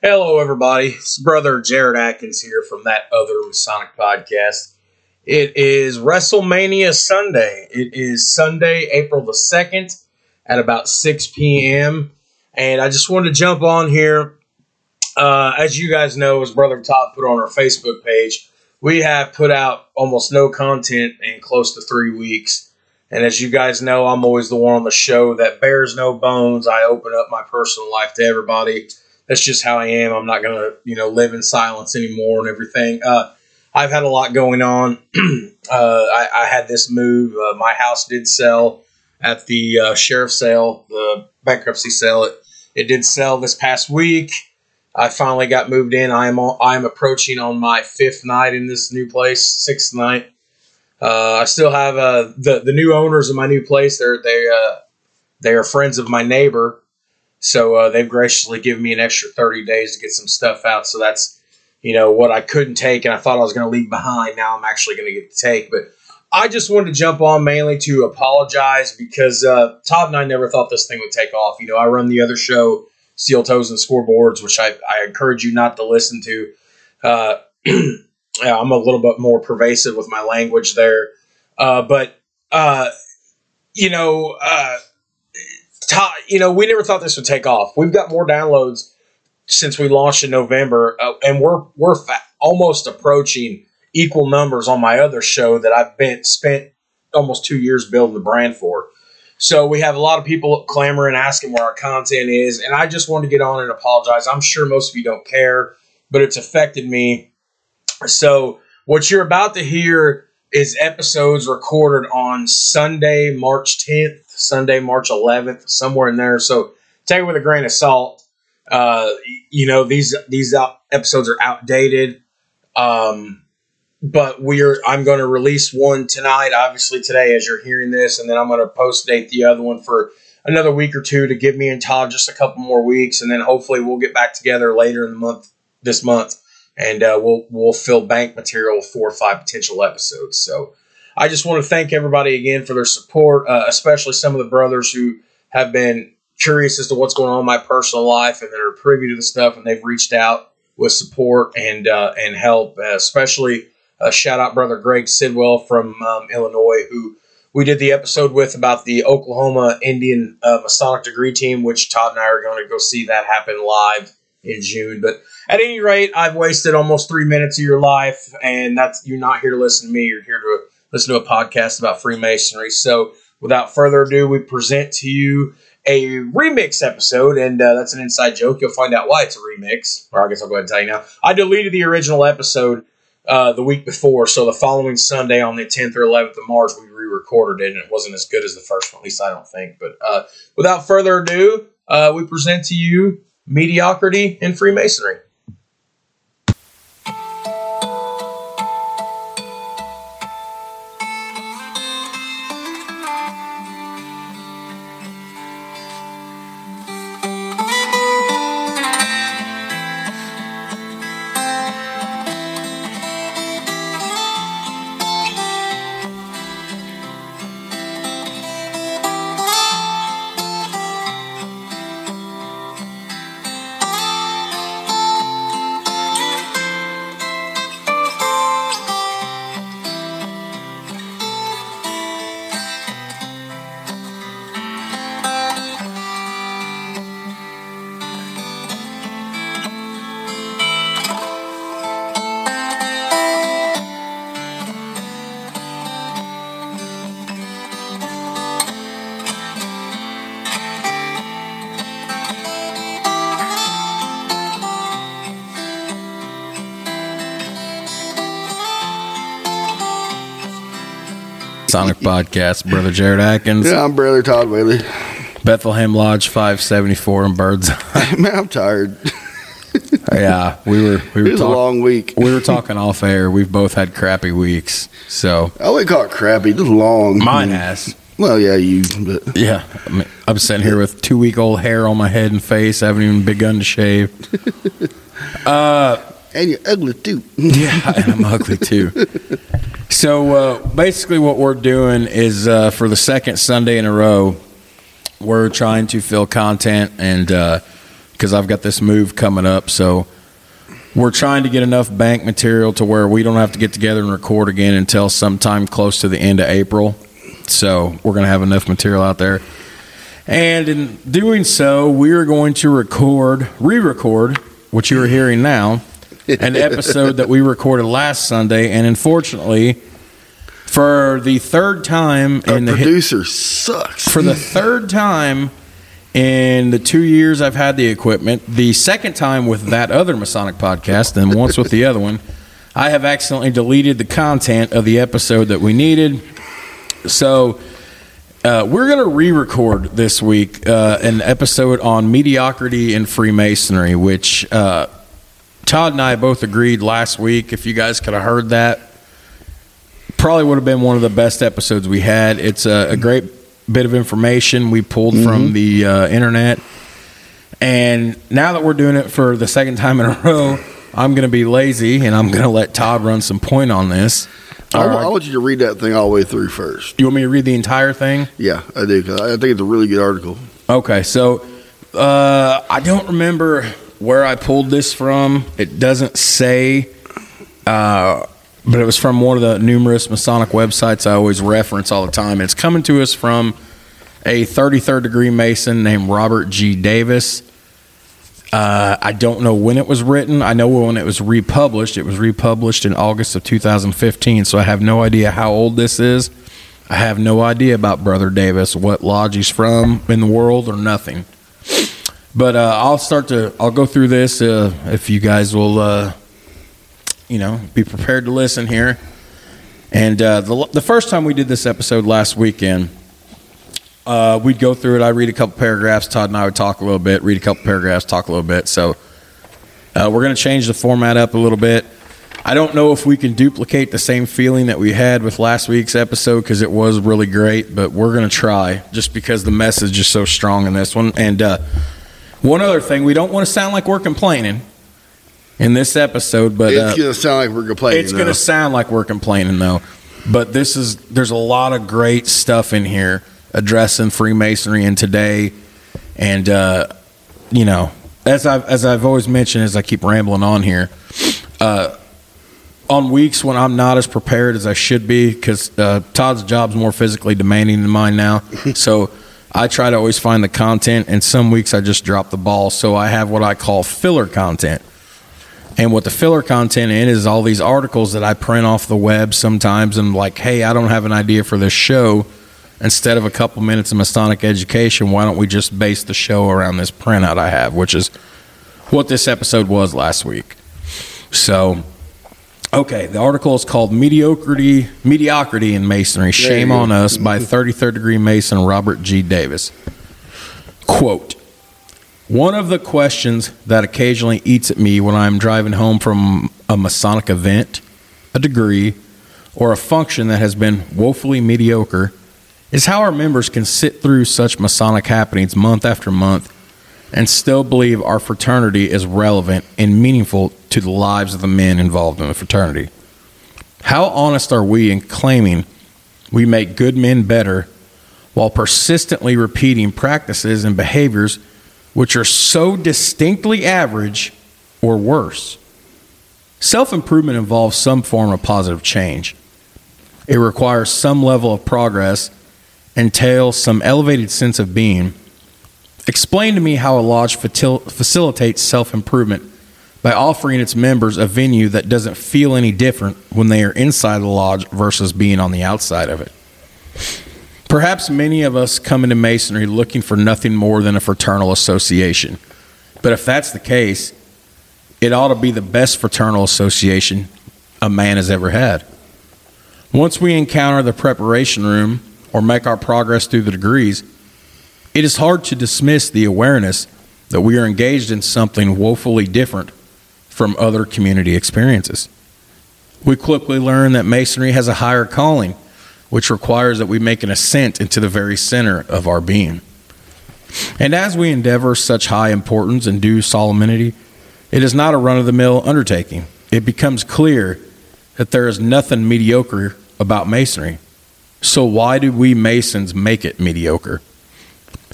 Hello, everybody. It's brother Jared Atkins here from that other Masonic podcast. It is WrestleMania Sunday. It is Sunday, April the 2nd at about 6 p.m. And I just wanted to jump on here. Uh, as you guys know, as Brother Todd put on our Facebook page, we have put out almost no content in close to three weeks. And as you guys know, I'm always the one on the show that bears no bones. I open up my personal life to everybody. That's just how I am. I'm not gonna, you know, live in silence anymore and everything. Uh, I've had a lot going on. uh, I, I, had this move. Uh, my house did sell at the uh, sheriff's sale, the bankruptcy sale. It, it did sell this past week. I finally got moved in. I am I am approaching on my fifth night in this new place, sixth night. Uh, I still have uh, the the new owners of my new place. They're they uh, they are friends of my neighbor, so uh, they've graciously given me an extra thirty days to get some stuff out. So that's you know what I couldn't take, and I thought I was going to leave behind. Now I'm actually going to get to take. But I just wanted to jump on mainly to apologize because uh, Todd and I never thought this thing would take off. You know, I run the other show, Steel Toes and Scoreboards, which I, I encourage you not to listen to. Uh, I'm a little bit more pervasive with my language there. Uh, but uh, you know, uh, you know, we never thought this would take off. We've got more downloads since we launched in November, uh, and we're we're fa- almost approaching equal numbers on my other show that I've been spent almost two years building the brand for. So we have a lot of people clamoring, asking where our content is, and I just wanted to get on and apologize. I'm sure most of you don't care, but it's affected me so, what you're about to hear is episodes recorded on Sunday, March 10th, Sunday, March 11th, somewhere in there. So, take it with a grain of salt. Uh, you know, these these episodes are outdated. Um, but we're I'm going to release one tonight, obviously today as you're hearing this, and then I'm going to post date the other one for another week or two to give me and Todd just a couple more weeks, and then hopefully we'll get back together later in the month this month and uh, we'll we'll fill bank material with four or five potential episodes. So I just want to thank everybody again for their support, uh, especially some of the brothers who have been curious as to what's going on in my personal life and that are privy to the stuff, and they've reached out with support and uh, and help. Uh, especially shout out brother Greg Sidwell from um, Illinois who. We did the episode with about the Oklahoma Indian uh, Masonic degree team, which Todd and I are going to go see that happen live in June. But at any rate, I've wasted almost three minutes of your life, and that's you're not here to listen to me. You're here to listen to a podcast about Freemasonry. So, without further ado, we present to you a remix episode, and uh, that's an inside joke. You'll find out why it's a remix, or I guess I'll go ahead and tell you now. I deleted the original episode uh, the week before, so the following Sunday on the 10th or 11th of March, we re-recorded it, and it wasn't as good as the first one. At least I don't think. But uh, without further ado, uh, we present to you mediocrity in Freemasonry. Podcast, Brother Jared Atkins. Yeah, I'm Brother Todd Whaley. Bethlehem Lodge 574 in Birds. Man, I'm tired. yeah, we were we were it was talk- a long week. we were talking off air. We've both had crappy weeks, so I wouldn't call it crappy. Just long. Mine has. Well, yeah, you. But yeah, I mean, I'm sitting here with two week old hair on my head and face. I haven't even begun to shave. uh, and you're ugly too. yeah, and I'm ugly too. So uh, basically, what we're doing is uh, for the second Sunday in a row, we're trying to fill content and uh, because I've got this move coming up. So we're trying to get enough bank material to where we don't have to get together and record again until sometime close to the end of April. So we're going to have enough material out there. And in doing so, we are going to record, re record, what you are hearing now, an episode that we recorded last Sunday. And unfortunately, for the third time Our in the hi- producer sucks. for the third time in the two years I've had the equipment, the second time with that other Masonic podcast, and once with the other one, I have accidentally deleted the content of the episode that we needed. So uh, we're going to re-record this week uh, an episode on mediocrity and Freemasonry, which uh, Todd and I both agreed last week. If you guys could have heard that, probably would have been one of the best episodes we had. It's a, a great bit of information we pulled from the uh, internet. And now that we're doing it for the second time in a row, I'm going to be lazy and I'm going to let Todd run some point on this. I, right. I want you to read that thing all the way through first. Do You want me to read the entire thing? Yeah, I do. I think it's a really good article. Okay, so uh, I don't remember where I pulled this from. It doesn't say, uh, but it was from one of the numerous Masonic websites I always reference all the time. It's coming to us from a 33rd degree Mason named Robert G. Davis. Uh, I don't know when it was written. I know when it was republished. It was republished in August of 2015, so I have no idea how old this is. I have no idea about Brother Davis, what lodge he's from in the world, or nothing. But uh, I'll start to. I'll go through this uh, if you guys will, uh, you know, be prepared to listen here. And uh, the the first time we did this episode last weekend, uh, we'd go through it. I'd read a couple paragraphs. Todd and I would talk a little bit. Read a couple paragraphs. Talk a little bit. So uh, we're going to change the format up a little bit. I don't know if we can duplicate the same feeling that we had with last week's episode because it was really great, but we're going to try just because the message is so strong in this one. And one other thing, we don't want to sound like we're complaining in this episode, but uh, it's going to sound like we're complaining. it's going though. to sound like we're complaining though. But this is there's a lot of great stuff in here addressing Freemasonry in today, and uh, you know, as I've as I've always mentioned, as I keep rambling on here, uh, on weeks when I'm not as prepared as I should be, because uh, Todd's job's more physically demanding than mine now, so. I try to always find the content, and some weeks I just drop the ball. So I have what I call filler content. And what the filler content in is all these articles that I print off the web sometimes and like, hey, I don't have an idea for this show. Instead of a couple minutes of Masonic education, why don't we just base the show around this printout I have, which is what this episode was last week. So, okay, the article is called Mediocrity Mediocrity in Masonry. Shame on us by 33rd degree Mason Robert G. Davis. Quote one of the questions that occasionally eats at me when I'm driving home from a Masonic event, a degree, or a function that has been woefully mediocre is how our members can sit through such Masonic happenings month after month and still believe our fraternity is relevant and meaningful to the lives of the men involved in the fraternity. How honest are we in claiming we make good men better while persistently repeating practices and behaviors which are so distinctly average or worse. Self improvement involves some form of positive change. It requires some level of progress, entails some elevated sense of being. Explain to me how a lodge facilitates self improvement by offering its members a venue that doesn't feel any different when they are inside the lodge versus being on the outside of it. Perhaps many of us come into Masonry looking for nothing more than a fraternal association. But if that's the case, it ought to be the best fraternal association a man has ever had. Once we encounter the preparation room or make our progress through the degrees, it is hard to dismiss the awareness that we are engaged in something woefully different from other community experiences. We quickly learn that Masonry has a higher calling which requires that we make an ascent into the very center of our being. And as we endeavor such high importance and due solemnity, it is not a run of the mill undertaking. It becomes clear that there is nothing mediocre about Masonry. So, why do we Masons make it mediocre?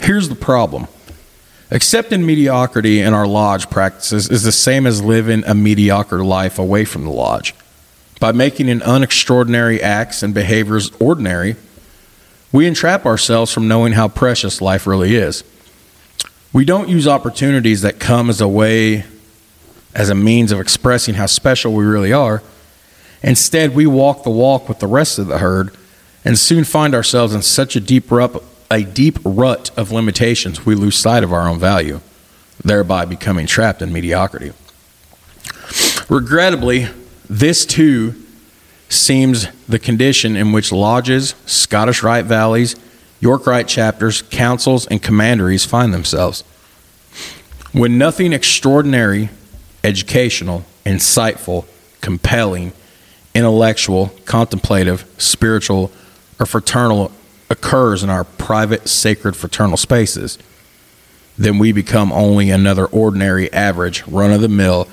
Here's the problem Accepting mediocrity in our lodge practices is the same as living a mediocre life away from the lodge. By making an unextraordinary acts and behaviors ordinary, we entrap ourselves from knowing how precious life really is. We don't use opportunities that come as a way, as a means of expressing how special we really are. Instead, we walk the walk with the rest of the herd and soon find ourselves in such a deep rut, a deep rut of limitations we lose sight of our own value, thereby becoming trapped in mediocrity. Regrettably, this too seems the condition in which lodges, Scottish Rite Valleys, York Rite chapters, councils, and commanderies find themselves. When nothing extraordinary, educational, insightful, compelling, intellectual, contemplative, spiritual, or fraternal occurs in our private, sacred fraternal spaces, then we become only another ordinary, average, run of the mill,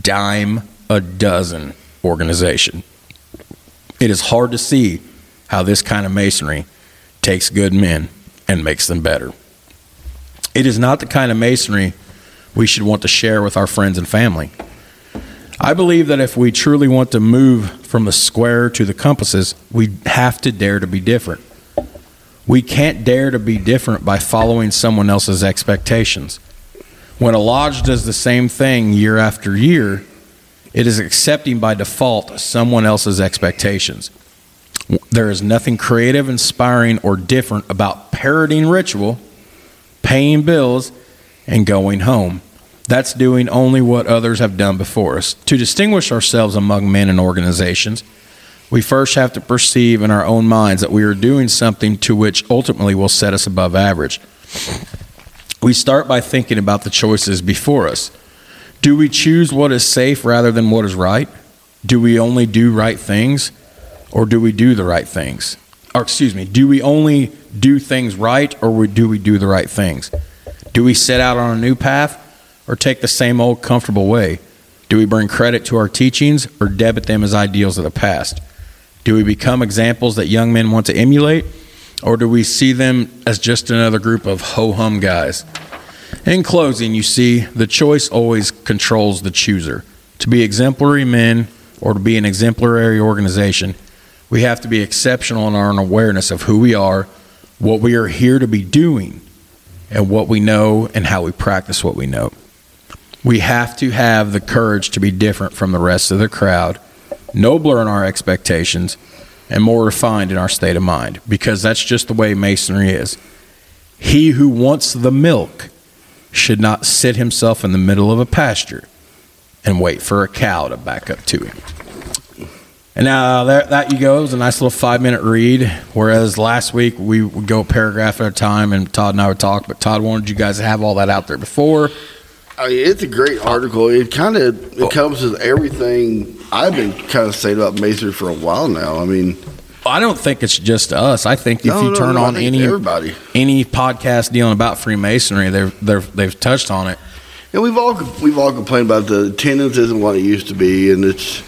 dime a dozen organization. It is hard to see how this kind of masonry takes good men and makes them better. It is not the kind of masonry we should want to share with our friends and family. I believe that if we truly want to move from the square to the compasses, we have to dare to be different. We can't dare to be different by following someone else's expectations. When a lodge does the same thing year after year, it is accepting by default someone else's expectations. There is nothing creative, inspiring, or different about parroting ritual, paying bills, and going home. That's doing only what others have done before us. To distinguish ourselves among men and organizations, we first have to perceive in our own minds that we are doing something to which ultimately will set us above average. We start by thinking about the choices before us. Do we choose what is safe rather than what is right? Do we only do right things or do we do the right things? Or excuse me, do we only do things right or do we do the right things? Do we set out on a new path or take the same old comfortable way? Do we bring credit to our teachings or debit them as ideals of the past? Do we become examples that young men want to emulate or do we see them as just another group of ho hum guys? In closing, you see, the choice always controls the chooser. To be exemplary men or to be an exemplary organization, we have to be exceptional in our awareness of who we are, what we are here to be doing, and what we know and how we practice what we know. We have to have the courage to be different from the rest of the crowd, nobler in our expectations, and more refined in our state of mind, because that's just the way Masonry is. He who wants the milk should not sit himself in the middle of a pasture and wait for a cow to back up to him. And now there, that you go. It was a nice little five minute read. Whereas last week we would go paragraph at a time, and Todd and I would talk. But Todd wanted you guys to have all that out there before. I mean, it's a great article. It kind of oh. encompasses everything I've been kind of saying about Masonry for a while now. I mean, I don't think it's just us. I think if No, you no, turn no, on any everybody. any podcast dealing about Freemasonry, they've they've they've touched on it. And we've all we've all complained about the attendance isn't what it used to be, and it's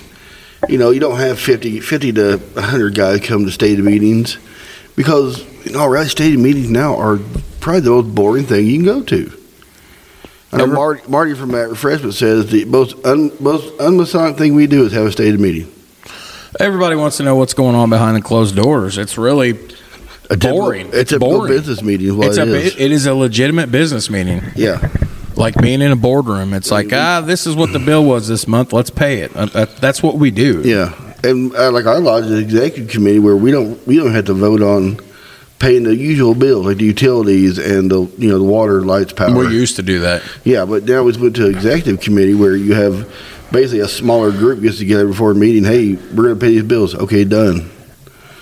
you know you don't have 50, 50 to hundred guys come to stated meetings because you know really stated meetings now are probably the most boring thing you can go to. I know Marty, Marty from Matt Refreshment says the most un, most unmasonic thing we do is have a stated meeting. Everybody wants to know what's going on behind the closed doors. It's really A boring. a It's a boring. business meeting is what it's it a is. it is a legitimate business meeting. yeah. Like being in a boardroom, it's like ah, this is what the bill was this month. Let's pay it. Uh, that's what we do. Yeah, and uh, like our lodge is executive committee where we don't we don't have to vote on paying the usual bills like the utilities and the you know the water, lights, power. We used to do that. yeah, but now we went to executive committee where you have basically a smaller group gets together before a meeting. Hey, we're going to pay these bills. Okay, done.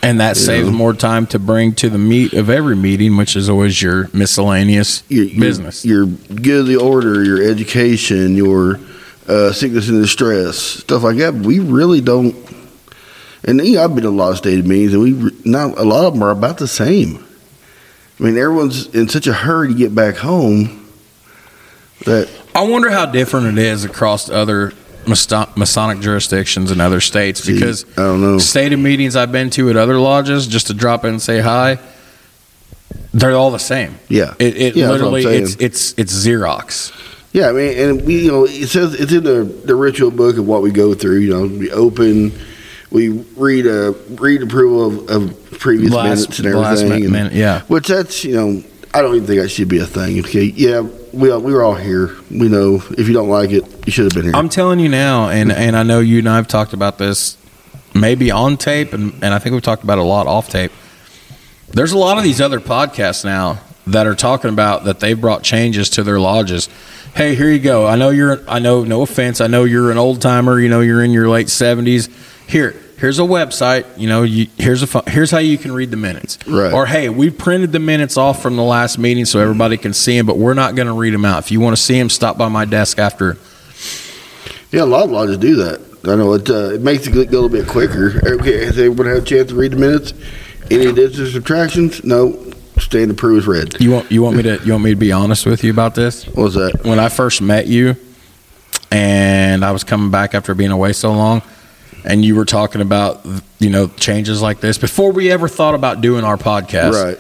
And that You saves know. more time to bring to the meat of every meeting, which is always your miscellaneous Your, your, business. your good of the order, your education, your uh, sickness and distress, stuff like that. We really don't. And you know, I've been to a lot of state meetings, and we not a lot of them are about the same. I mean, everyone's in such a hurry to get back home that I wonder how different it is across other Masonic jurisdictions in other states See, because I don't know. stated meetings I've been to at other lodges just to drop in and say hi. They're all the same. Yeah. It, it Yeah, that's what I'm literally it's it's it's Xerox. Yeah, I mean, and we, you know, it says it's in the, the ritual book of what we go through. You know, we open, we read a read approval of, of previous minutes and everything. and- minute, yeah. Which that's you know, I don't even think that should be a thing. Okay, yeah, we all, we were all here. We know if you don't like it, you should have been here. I'm telling you now, and and I know you and I have talked about this, maybe on tape, and and I think we've talked about it a lot off tape. There's a lot of these other podcasts now that are talking about that they've brought changes to their lodges. Hey, here you go. I know you're. I know. No offense. I know you're an old timer. You know you're in your late 70s. Here, here's a website. You know, you, here's a here's how you can read the minutes. Right. Or hey, we printed the minutes off from the last meeting so everybody can see them, but we're not going to read them out. If you want to see them, stop by my desk after yeah, a lot of lodges do that. I know it. Uh, it makes it go a little bit quicker. Okay, has everyone had a chance to read the minutes? Any additions or subtractions? No. Stand approved read. You want you want me to you want me to be honest with you about this? What was that? When I first met you, and I was coming back after being away so long, and you were talking about you know changes like this before we ever thought about doing our podcast. Right.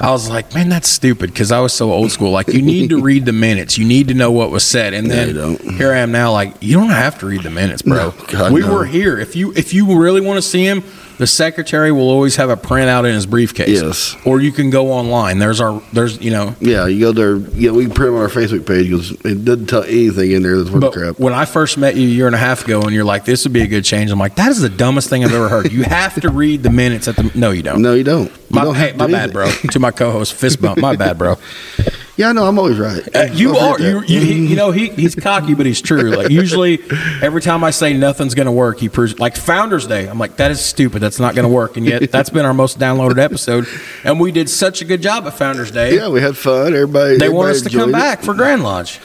I was like, man, that's stupid because I was so old school. Like, you need to read the minutes. You need to know what was said. And then don't. here I am now, like, you don't have to read the minutes, bro. No, God, we no. were here. If you if you really want to see him, the secretary will always have a printout in his briefcase. Yes. Or you can go online. There's our there's you know. Yeah, you go there. Yeah, we can print on our Facebook page because it doesn't tell anything in there that's worth But crap. when I first met you a year and a half ago, and you're like, "This would be a good change," I'm like, "That is the dumbest thing I've ever heard." You have to read the minutes at the. No, you don't. No, you don't. You my, don't hey, my bad, bro. to my co-host, fist bump. My bad, bro. Yeah, no, I'm always right. Uh, you are you, you, he- you know he, he's cocky but he's true like usually every time i say nothing's gonna work he proves like founders day i'm like that is stupid that's not gonna work and yet that's been our most downloaded episode and we did such a good job at founders day Yeah, we had fun. Everybody. they want us to come it. back for grand lodge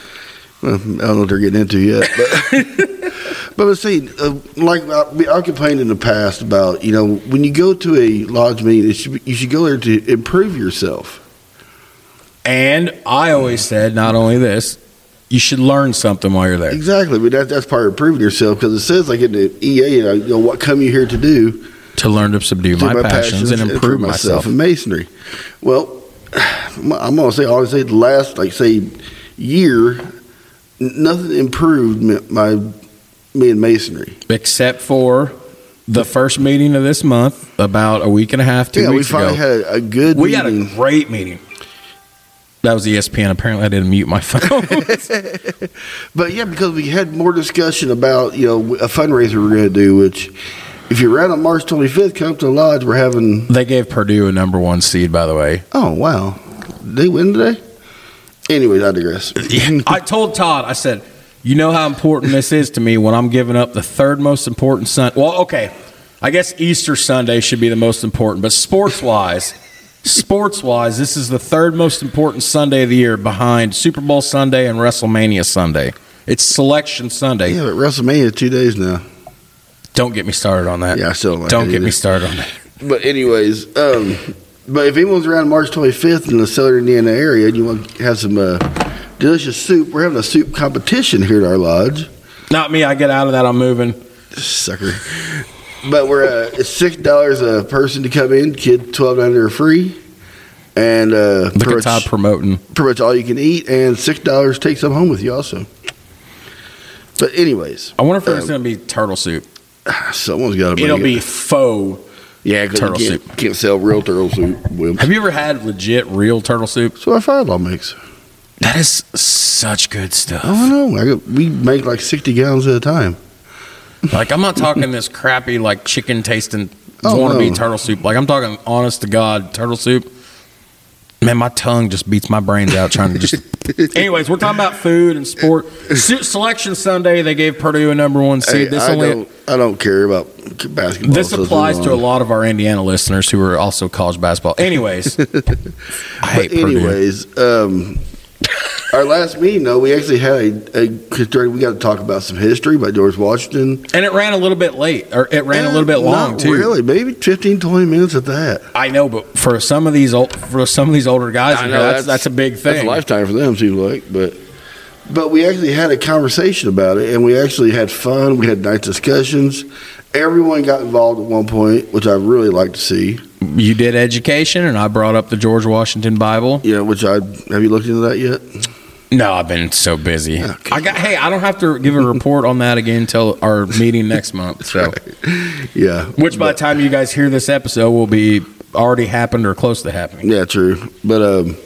Well, I don't know what they're getting into yet, but but see. Uh, like I, I complained in the past about you know when you go to a lodge meeting, it should be, you should go there to improve yourself. And i always said not only this you should learn something while you're there Exactly, but that, that's part of proving yourself because it says like in the EA, you know, you know, what come you here to do? to learn to subdue Do my, passions, and improve myself in masonry. Well, I'm gonna say, I always say the last like say year, nothing improved me- my me in masonry. except for the first meeting of this month about a week and a half two yeah, we finally ago had a good. We had a great meeting. That was ESPN. Apparently, I didn't mute my phone. But yeah, because we had more discussion about you know a fundraiser we're going to do, which if you're around on March 25th, come to the lodge. We're having. they gave Purdue a number one seed, by the way. Oh wow, they win today. Anyways, I digress. I told Todd, I said, you know how important this is to me when I'm giving up the third most important Sun. Well, okay, I guess Easter Sunday should be the most important, but sports wise, sports wise, this is the third most important Sunday of the year behind Super Bowl Sunday and WrestleMania Sunday. It's Selection Sunday. yeah, but WrestleMania two days now. Don't get me started on that. Yeah, I still don't like Don't get me started on that. But anyways, um, but if anyone's around March 25th in the Southern Indiana area and you want to have some uh, delicious soup, we're having a soup competition here at our lodge. Not me. I get out of that. I'm moving. Sucker. But we're uh, it's six dollars a person to come in. Kid twelve and under are free, and uh, Look at Todd promoting. pretty much all you can eat, and six dollars take some home with you also. But anyways, I wonder if there's Um, going to be turtle soup. someone's got to. It'll be faux. yeah, turtle you can't, soup. Can't sell real turtle soup. Wimps. Have you ever had legit real turtle soup? That's what our father-in-law makes. That is such good stuff. I don't know. I we make like sixty gallons at a time. Like I'm not talking this crappy like chicken tasting Oh, wannabe no. turtle soup. Like I'm talking honest to god turtle soup. Man, my tongue just beats my brains out trying to just. Anyways, we're talking about food and sport. Selection Sunday, they gave Purdue a number one seed. Hey, this I only don't. I don't care about basketball. This so applies to a lot of our Indiana listeners who are also college basketball. Anyways, I hate But Purdue. anyways, um, our last meeting though, we actually had a, a history. We got to talk about some history by George Washington. And it ran a little bit late, or it ran a little bit long too. Really, maybe 15, 20 minutes at that. I know, but for some of these old, for some of these older guys, in here, that's, that's a big That's thing. a lifetime for them, seems like. But but we actually had a conversation about it, and we actually had fun. We had nice discussions. Everyone got involved at one point, which I really like to see. You did education, and I brought up the George Washington Bible. Yeah, which I have you looked into that yet? No, I've been so busy. Okay. I got. Hey, I don't have to give a report on that again until our meeting next month. So, Yeah. which by the time you guys hear this episode will be already happened or close to happening. Yeah, true. But um,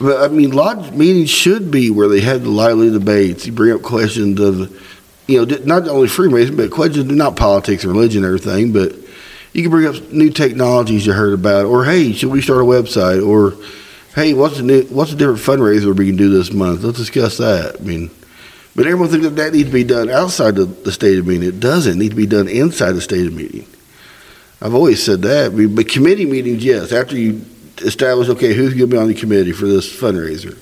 but I mean, lodge meetings should be where they have the lively debates. You bring up questions of, you know, not only Freemason, but questions not politics and religion and everything, but you can bring up new technologies you heard about, or hey, should we start a website, or hey, what's the new, what's the different fundraiser we can do this month? Let's discuss that. I mean. But everyone thinks that that needs to be done outside the, the stated meeting. It doesn't need to be done inside the stated meeting. I've always said that. But- But committee meetings, yes. After you establish, okay, who's going to be on the committee for this fundraiser,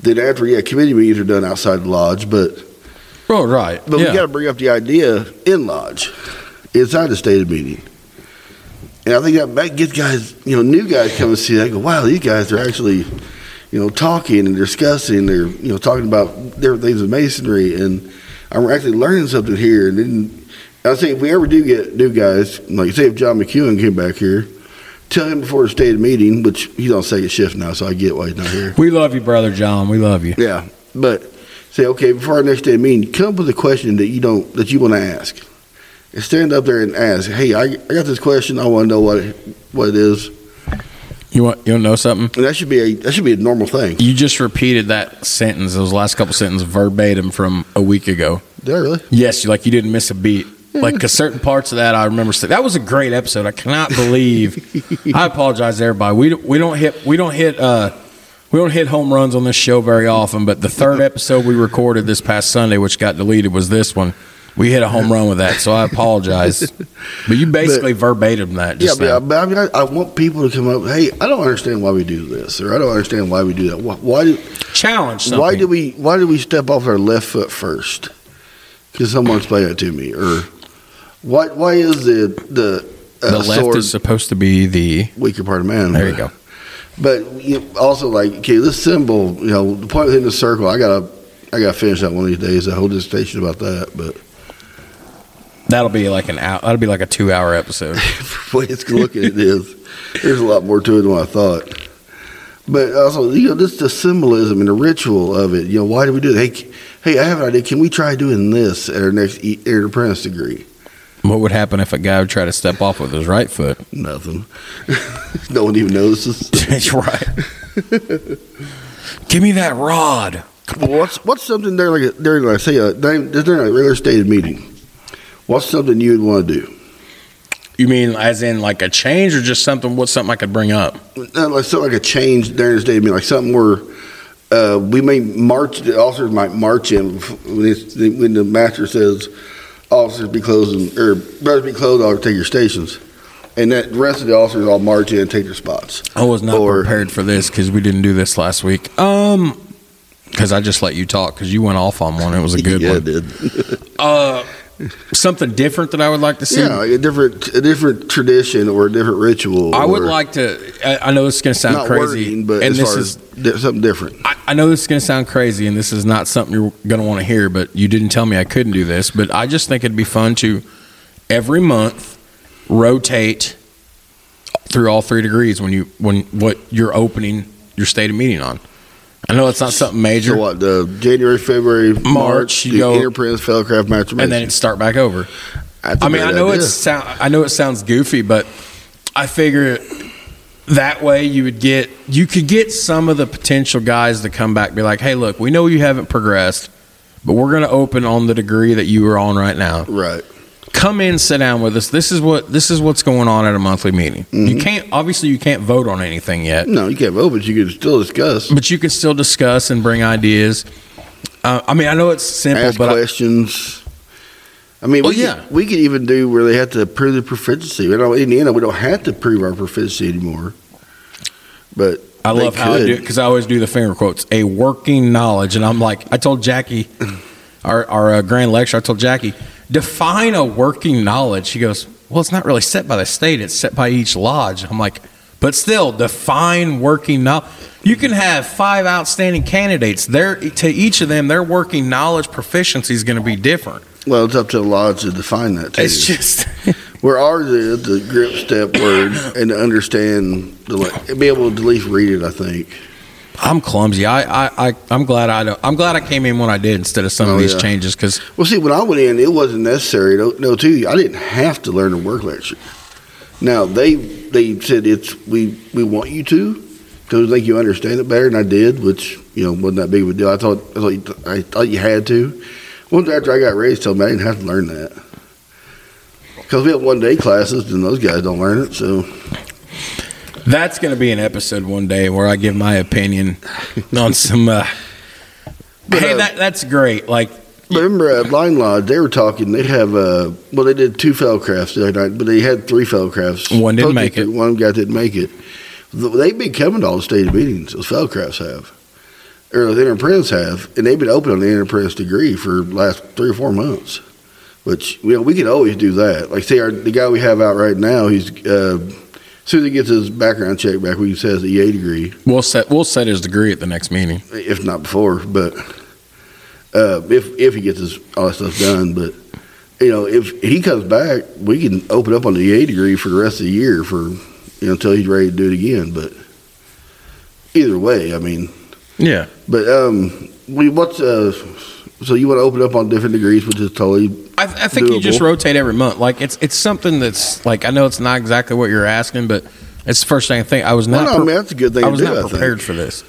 then after, yeah, committee meetings are done outside the lodge. But Oh, right. but yeah. we got to bring up the idea in lodge, inside the stated meeting. And I think that, that gets guys, you know, new guys come and see that. Go, wow, these guys are actually, you know, talking and discussing. They're, you know, talking about different things of masonry, and I'm actually learning something here. And then I think if we ever do get new guys, like say if John McEwen came back here, tell him before the stated meeting, which he's on second shift now, so I get why he's not here. we love you, brother John. We love you. Yeah, but say okay before our next day meeting, come up with a question that you don't that you want to ask, and stand up there and ask. Hey, I, I got this question. I want to know what it, what it is, You want you want to know something? and that should be a that should be a normal thing. You just repeated that sentence, those last couple sentences verbatim from a week ago. Did I really? Yes, you like you didn't miss a beat. Like, because certain parts of that I remember. saying- That was a great episode. I cannot believe. I apologize, to everybody. We don't- we don't hit we don't hit uh we don't hit home runs on this show very often. But the third episode we recorded this past Sunday, which got deleted, was this one. We hit a home run with that, so I apologize. But you basically verbatim that. Yeah, Just but, now. but I mean, I, I want people to come up. Hey, I don't understand why we do this, or I don't understand why we do that. Why why do, challenge something. why do we why do we step off our left foot first? Can someone explain that to me? Or why why is the the, uh, the left sword is supposed to be the. weaker part of man? There you go. But you know, also, like, okay, this symbol, you know, the point within the circle. I gotta, I gotta finish that one of these days. I hold this whole dissertation about that. But That'll be like an hour. That'll be like a two-hour episode. the way it's looking, it is. There's a lot more to it than I thought. But also, you know, just the symbolism and the ritual of it. You know, why do we do it? Hey, hey, I have an idea. Can we try doing this at our next e- our apprentice degree? what would happen if a guy would try to step off with his right foot? Nothing. no one even notices. That's right. Give me that rod. Well, what's what's something there like a, during like say a during during a regular stated meeting? What's something you would want to do? You mean as in like a change or just something? What's something I could bring up? Uh, like something like a change during the stated meeting, like something where uh, we may march. The officers might march in when, it's, when the master says, "Officers be closed," and, or "Brothers be closed." I'll take your stations, and that the rest of the officers all march in and take their spots. I was not Or- prepared for this because we didn't do this last week. Um, because I just let you talk because you went off on one. It was a good yeah, one. it did. Uh, something different that I would like to see. yeah, a different a different tradition or a different ritual. I would like to. I, I know this is going to sound crazy, wording, but and as this far is as di- something different. I, I know this is going to sound crazy, and this is not something you're going to want to hear, but you didn't tell me I couldn't do this. But I just think it'd be fun to every month rotate through all three degrees when you when what you're opening your state of meeting on. I know it's not something major, So what? The January, February, March, March, you the go- Fellcraft, Master and then it start back over. I, mean, I know idea. it's sound, I know it sounds goofy, but I figure that way you would get you could get some of the potential guys to come back and be like, "Hey, look, we know you haven't progressed, but we're going to open on the degree that you are on right now. right. Come in, sit down with us. This is what this is what's going on at a monthly meeting. Mm-hmm. You can't obviously you can't vote on anything yet, No, you can't vote, but you can still discuss, but you can still discuss and bring ideas. Uh, I mean, I know it's simple, ask but questions. I, mean, Well, we, yeah. could, we could even do where they have to prove their proficiency. You know, in the end, we don't have to prove our proficiency anymore. But I love how I do it because I always do the finger quotes. A working knowledge, and I'm like, I told Jackie, our our uh, grand lecture, I told Jackie, define a working knowledge. She goes, Well, it's not really set by the state; it's set by each lodge. I'm like, but still, define working knowledge. You can have five outstanding candidates. Their to each of them, their working knowledge proficiency is going to be different. Well, it's up to the lodge to define that. Too. It's just Where ours is the grip step word and to understand, the, be able to at least read it. I think. I'm clumsy. I, I, I I'm glad I don't, I'm glad I came in when I did instead of some Oh, of these yeah. changes because Well, see, when I went in, it wasn't necessary. No, no, too. I didn't have to learn a work lecture. Now they they said it's we we want you to because we think you understand it better, and I did, which you know wasn't that big of a deal. I thought I thought you, I thought you had to. Once after I got raised, told me I didn't have to learn that because we have one day classes, and those guys don't learn it. So that's going to be an episode one day where I give my opinion on some. Uh, But, hey, uh, that that's great. Like remember at Line Lodge, they were talking. They have uh, well, they did two fell crafts the other night, but they had three fell crafts. One didn't make it. One guy didn't make it. They've been coming to all the state meetings. Those fell crafts have, or the apprentice have, and they've been open on the entered apprentice degree for the last three or four months. Which you know we can always do that. Like say our the guy we have out right now, he's uh, soon as he gets his background check back, we can says the EA degree we'll set we'll set his degree at the next meeting. if not before. But uh, if if he gets his all that stuff done, but you know, if he comes back, we can open up on the EA degree for the rest of the year for you know until he's ready to do it again. But either way, I mean, Yeah. but um, we what's uh, so you want to open up on different degrees, which is totally I, I think you just rotate every month. Like it's it's something that's like I know it's not exactly what you're asking, but it's the first thing I think. I was well, not. no, I pre- mean that's a good thing I to was do. not I think. prepared for this.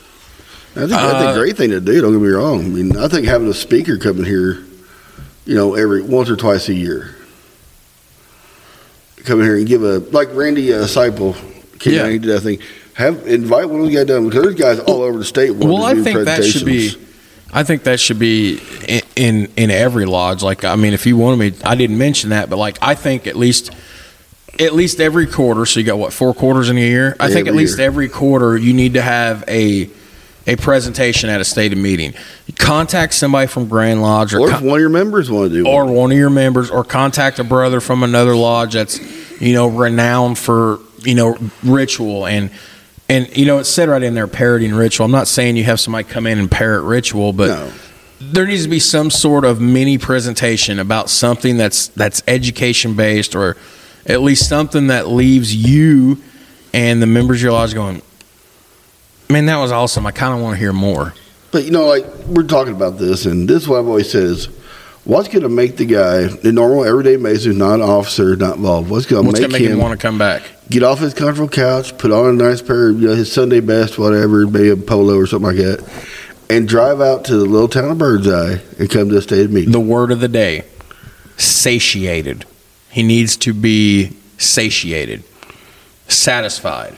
I think that's Uh, a great thing to do. Don't get me wrong. I mean, I think having a speaker come in here, you know, every once or twice a year, come in here and give a like Randy uh, Seipel came Yeah. out and did that thing. Have invite one of the guys down because there's guys all over the state. Well, to I do think that should be. I think that should be in, in in every lodge. Like I mean, if you wanted me, I didn't mention that, but like I think at least at least every quarter. So you got what four quarters in a year? I think at Every least year. every quarter you need to have a a presentation at a stated meeting. Contact somebody from Grand Lodge or Or con- if one of your members want to do or one. one of your members or contact a brother from another lodge that's you know renowned for you know ritual and and you know it said right in there parodying ritual. I'm not saying you have somebody come in and parrot ritual but No. there needs to be some sort of mini presentation about something that's that's education based or at least something that leaves you and the members of your lodge going man that was awesome. I kind of want to hear more. But you know, like we're talking about this, and this is what I've always said is, what's going to make the guy, the normal everyday mason, not an officer, not involved, what's going to make, make him him want to come back get off his comfortable couch, put on a nice pair of you know, his Sunday best, whatever, maybe a polo or something like that, and drive out to the little town of Birdseye and come to a state meeting. the word of the day satiated. He needs to be satiated satisfied.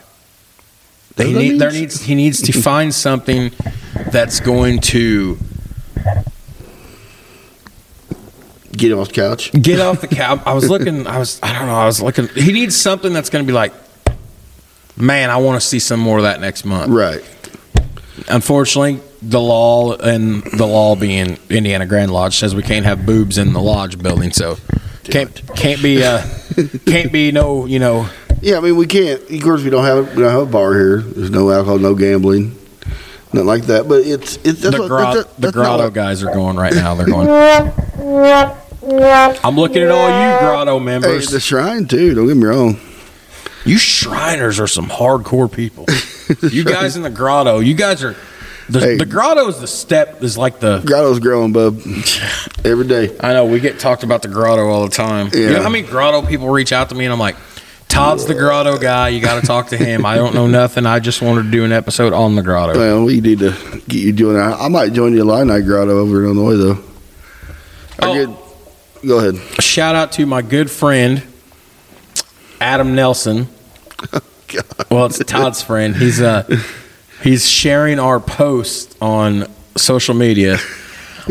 That's he, what that need, there needs, he needs to find something that's going to Get off the couch. get off the couch i was looking i was i don't know i was looking he needs something that's going to be like man i want to see some more of that next month Right. unfortunately the law and the law being indiana grand lodge says we can't have boobs in the lodge building so can't can't be uh can't be no you know Yeah, I mean we can't. Of course, we don't have we don't have a bar here. There's no alcohol, no gambling, nothing like that. But it's it's that's the, what, that's, the that's grotto what- guys are going right now. They're going. I'm looking at all you grotto Hey, members. the shrine too. Don't get me wrong. you Shriners are some hardcore people. you guys in the grotto, you guys are. The, Hey. the grotto is the step is like the. Grotto's growing, bub, every day. I know we get talked about the grotto all the time. You Yeah. know how many grotto people reach out to me and I'm like, Todd's the grotto guy. You got to talk to him. I don't know nothing. I just wanted to do an episode on the grotto. Well, we need to get you doing that. I might join you Illini Grotto over in Illinois though. Oh. good, go ahead. shout out to my good friend Adam Nelson. well, it's Todd's friend. He's uh he's sharing our post on social media.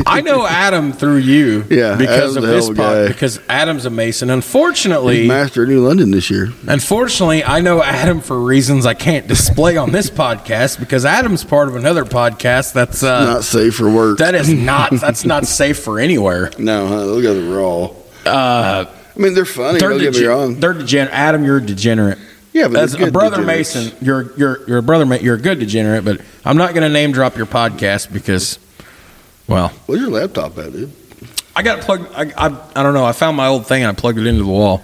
I know Adam through you, Yeah, because Adam's of a this hell of a pod, guy. because Adam's a Mason. Unfortunately, master of New London this year. unfortunately, I know Adam for reasons I can't display on this podcast because Adam's part of another podcast that's uh, Not safe for work. that is not that's not safe for anywhere. no, huh? those guys are raw. Uh, I mean, they're funny. they're don't get me wrong. They're degenerate. Adam, you're a degenerate. Yeah, but As they're a good brother degenerates. Mason, you're you're you're a brother. Ma- You're a good degenerate, but I'm not going to name drop your podcast because, well, Where's your laptop at, dude? I got it plugged. I, I I don't know. I found my old thing and I plugged it into the wall.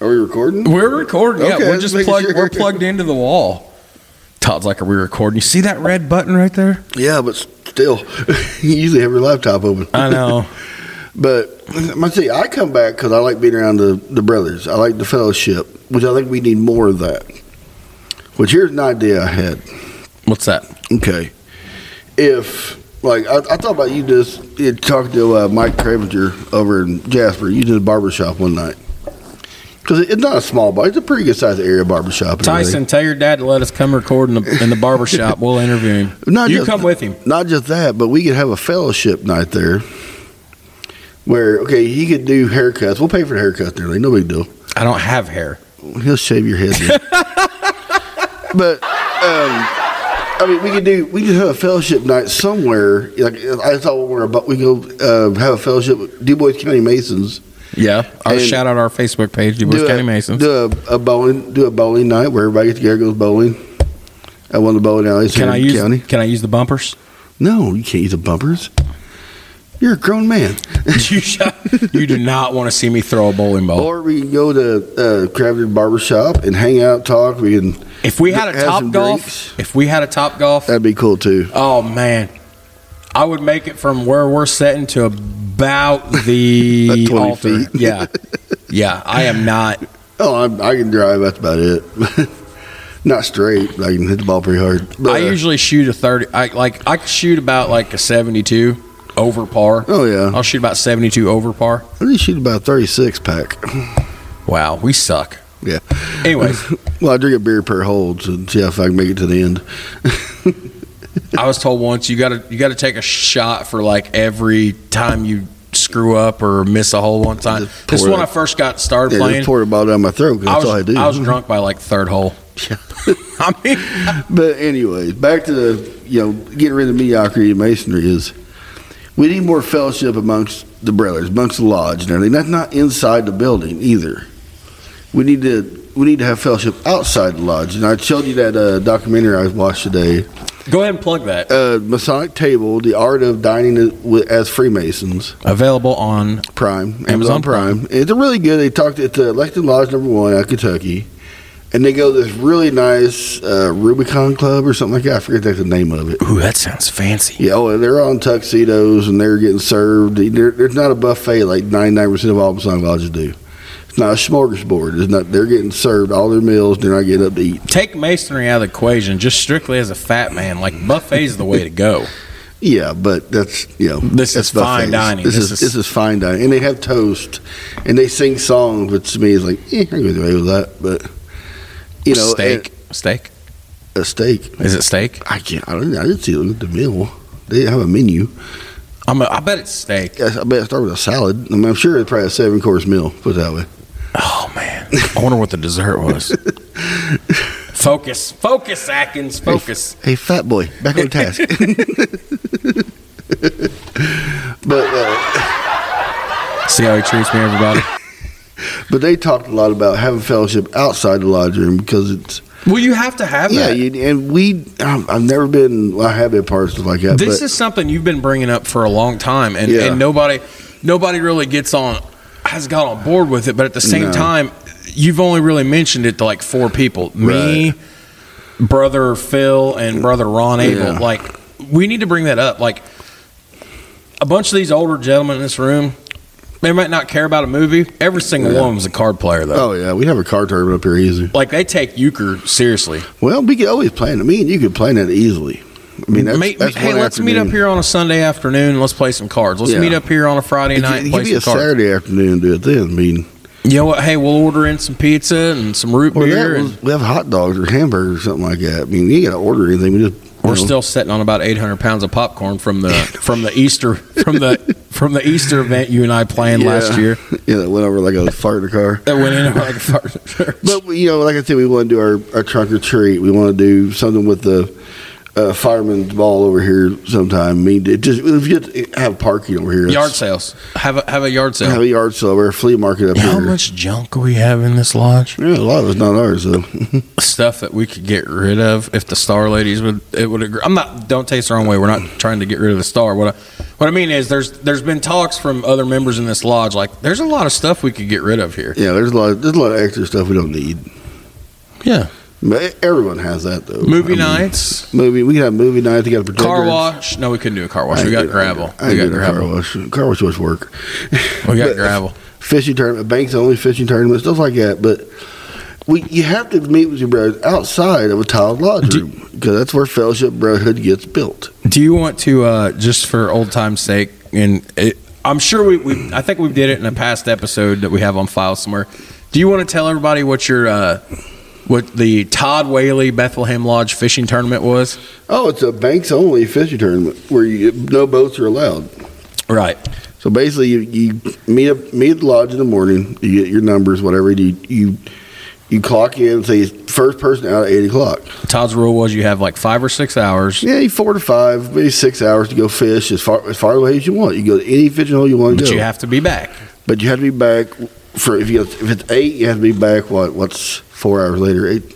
Are we recording? We're recording. Yeah, Okay, we're just plugged. sure. We're plugged into the wall. Todd's like, "Are we recording?" You see that red button right there? Yeah, but still, you usually have your laptop open. I know. But I see, I come back because I like being around the, the brothers. I like the fellowship, which I think we need more of that. Which here's an idea I had. What's that? Okay, if like I, I thought about you just you talking to uh, Mike Cravenger over in Jasper. You did a barber shop one night because it's not a small bar; it's a pretty good sized area barbershop. Tyson, tell your dad to let us come record in the in the barber shop. We'll interview him. Not you just- come with him. Not just that, but we could have a fellowship night there. Where okay, he could do haircuts. We'll pay for the haircut there, like, no big deal. I don't have hair. He'll shave your head. but um, I mean, we could do we could have a fellowship night somewhere. Like I thought we were about we go uh, have a fellowship with Dubois County Masons. Yeah. Our shout out our Facebook page, Dubois do County a, Masons. Do a, a bowling do a bowling night where everybody gets together goes bowling I one of the bowling alleys Can I in use county. Can I use the bumpers? No, you can't use the bumpers. You're a grown man. you shot, You do not want to see me throw a bowling ball. Or we can go to uh, Crafted Barber Shop and hang out, talk. We can. If we had a Topgolf, drinks. if we had a Topgolf, That'd be cool too. oh man, I would make it from where we're sitting to about the About 20 altar. feet. Yeah, yeah. I am not. Oh, I, I can drive. That's about it. Not straight. I can hit the ball pretty hard. But, I usually shoot a thirty. I like. I shoot about like a seventy-two over par. Oh yeah. I'll shoot about seventy-two over par. I usually shoot about thirty six pack. Wow, we suck. Yeah. Anyways, Well, I drink a beer per hole to see if I can make it to the end. I was told once you got to you got to take a shot for like every time you screw up or miss a hole one time. This is when. I first got started Yeah, playing. just pour the ball down my throat because I that's was, all I do. I was drunk by like third hole. Yeah. I mean, But anyways, back to the you know getting rid of mediocrity masonry is we need more fellowship amongst the brothers, amongst the lodge and everything. That's not inside the building either. We need to we need to have fellowship outside the lodge. And I showed you that uh, documentary I watched today, go ahead and plug that. uh, Masonic Table: The Art of Dining as Freemasons. Available on Prime, Amazon, Amazon Prime. It's a really good. They talked at the Lexington Lodge number one out of Kentucky, and they go to this really nice uh, Rubicon Club or something like that. I forget that's the name of it. Ooh, that sounds fancy. Yeah, oh, they're on tuxedos and they're getting served. There's not a buffet like 99% of all Masonic lodges do. It's not a smorgasbord. It's not. They're getting served all their meals. They're not getting up to eat. Take masonry out of the equation, just strictly as a fat man. Like buffet's the way to go. Yeah, but that's you know This is fine dining. This, This is, is- this is fine dining, and they have toast, and they sing songs, which to me is like eh, I can get away with that. But you know, steak, steak. a steak. Is it steak? I can't. I don't. I didn't see it at the meal. They didn't have a menu. I'm. A, I bet it's steak. Yes, I bet it started with a salad. I mean, I'm sure it's probably a seven course meal. Put it that way. Oh man, I wonder what the dessert was. focus, focus, Atkins, focus. Hey, fat boy, back on task. but uh, See how he treats me, everybody. But they talked a lot about having fellowship outside the lodge room because it's Well, you have to have yeah, that. you, and we I've never been well, I have been part of stuff like that. this but is something you've been bringing up for a long time, and, Yeah. and nobody, nobody really gets on, has got on board with it. But at the same No. time, you've only really mentioned it to like four people: me, Right. brother Phil, and brother Ron Abel. Yeah. Like, we need to bring that up. Like, a bunch of these older gentlemen in this room, they might not care about a movie. Every single Yeah. one of them's a card player, though. oh yeah, we have a card tournament up here easy. Like, they take euchre seriously. Well, we could always play it. Me and you could play that easily. I mean, that's, Ma- that's hey, let's meet up here on a Sunday afternoon. and Let's play some cards. Let's Yeah. meet up here on a Friday It night it be a cards. Saturday afternoon do it then. I mean, You know what? Hey, we'll order in some pizza and some root or beer. that and we have hot dogs or hamburgers or something like that. I mean, you got to order anything. We just we're know, still sitting on about 800 pounds of popcorn from the from the Easter from the from the Easter event you and I planned last year. Yeah, that went over like a fart in the car. That went in like a fart. But you know, like I said, we want to do our, our trunk or treat. We want to do something with the uh, fireman's ball over here sometime. I mean, it just if you just have parking over here, Yard that's- sales. Have a have a yard sale. have a yard sale or a flea market up How here. How much junk we have in this lodge? Yeah, a lot of it's not ours though. Stuff that we could get rid of if the star ladies would it would agree. I'm not. Don't take the wrong way. We're not trying to get rid of the star. What I, what I mean is there's there's been talks from other members in this lodge. Like there's a lot of stuff we could get rid of here. yeah, there's a lot. There's a lot of extra stuff we don't need. Yeah. But everyone has that though. Movie I mean, nights, Movie. We can have movie nights. We got a car wash. No, we couldn't do a car wash. We got gravel. I We got a car wash. Car wash was work. We got gravel. fishing tournament, banks only fishing tournament, stuff like that. But we, you have to meet with your brothers outside of a tiled lodge Do- room because that's where fellowship brotherhood gets built. Do you want to uh, just for old time's sake? And it, I'm sure we, we, I think we did it in a past episode that we have on file somewhere. Do you want to tell everybody what your, uh, what the Todd Whaley Bethlehem Lodge fishing tournament was? Oh, it's a banks only fishing tournament where you, no boats are allowed. Right. So basically, you, you meet up meet at the lodge in the morning. You get your numbers, whatever. You you you clock in. Say first person out at eight o'clock. Todd's rule was you have like five or six hours. Yeah, four to five, maybe six hours to go fish as far as far away as you want. You go to any fishing hole you want to But go. you have to be back. But you have to be back for if you if it's eight, you have to be back. What what's four hours later? Eight.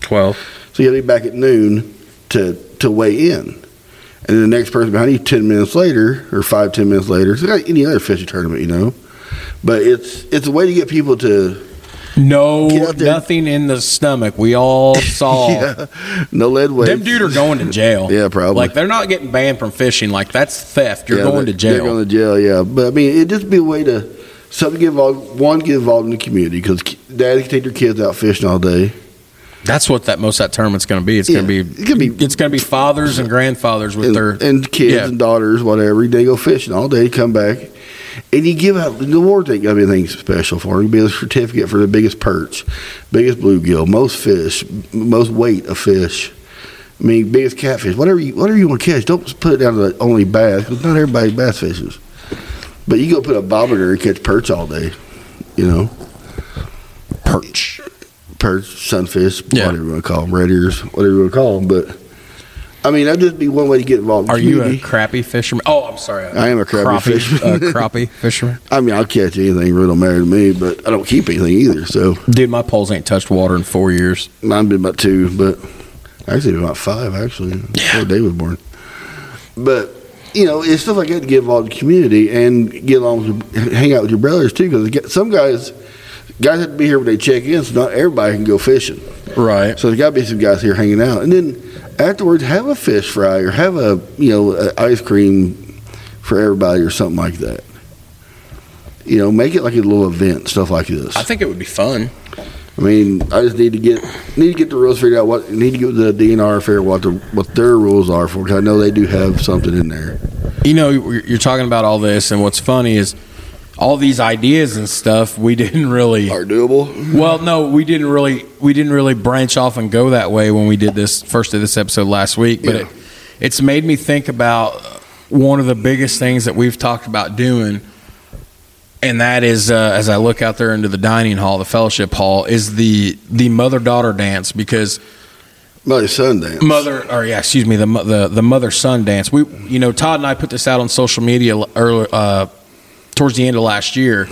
Twelve. So you have to be back at noon to to weigh in, and then the next person behind you ten minutes later or five ten minutes later. It's like any other fishing tournament, you know. But it's it's a way to get people to No, Get out there. nothing in the stomach. We all saw. yeah, no lead weights. Them dude are going to jail. Yeah, probably. Like they're not getting banned from fishing. Like that's theft. You're Yeah, going to jail. They're going to jail. Yeah, but I mean, it just be a way to something get involved. One get involved in the community because daddy can take their kids out fishing all day. That's what that most of that tournament's going to be. It's Yeah, going to be. it could be- It's going to be fathers and grandfathers with and, their. and kids yeah. and daughters, whatever. They go fishing all day, come back, and you give out the awards. Ain't got to be anything special for them. You be a certificate for the biggest perch, biggest bluegill, most fish, most weight of fish. I mean, biggest catfish, whatever you whatever you want to catch. Don't put it down to the only bass because not everybody bass fishes. But you go put a bobber and catch perch all day, you know, perch. perch, sunfish, Yeah. whatever you want to call them, red ears, whatever you want to call them. But I mean, that'd just be one way to get involved. in Are you a crappie fisherman? Oh, I'm sorry. I am a crappie crappie, fisherman. uh, crappie fisherman. I mean, I'll catch anything. Really don't matter to me. But I don't keep anything either. So Dude, my poles ain't touched water in four years. mine been about two, but actually about five. Actually, before Dave was born. But you know, it's stuff like that to get involved in the community and get along, with hang out with your brothers too. Because some guys, guys have to be here when they check in, so not everybody can go fishing. Right. So there's got to be some guys here hanging out, and then afterwards have a fish fry or have a you know ice cream for everybody or something like that. You know, make it like a little event, stuff like this. I think it would be fun. I mean, I just need to get need to get the rules figured out. What need to get the DNR fair what the what their rules are for. Because I know they do have something in there. You know, you're you're talking about all this, and what's funny is all these ideas and stuff. We didn't really. Are doable. Well, no, we didn't really we didn't really branch off and go that way when we did this first of this episode last week. But Yeah. it, it's made me think about one of the biggest things that we've talked about doing, and that is uh, as I look out there into the dining hall, the fellowship hall, is the the mother daughter dance because Mother son dance. mother or yeah, excuse me, the the the mother son dance. We you know Todd and I put this out on social media early, uh, towards the end of last year,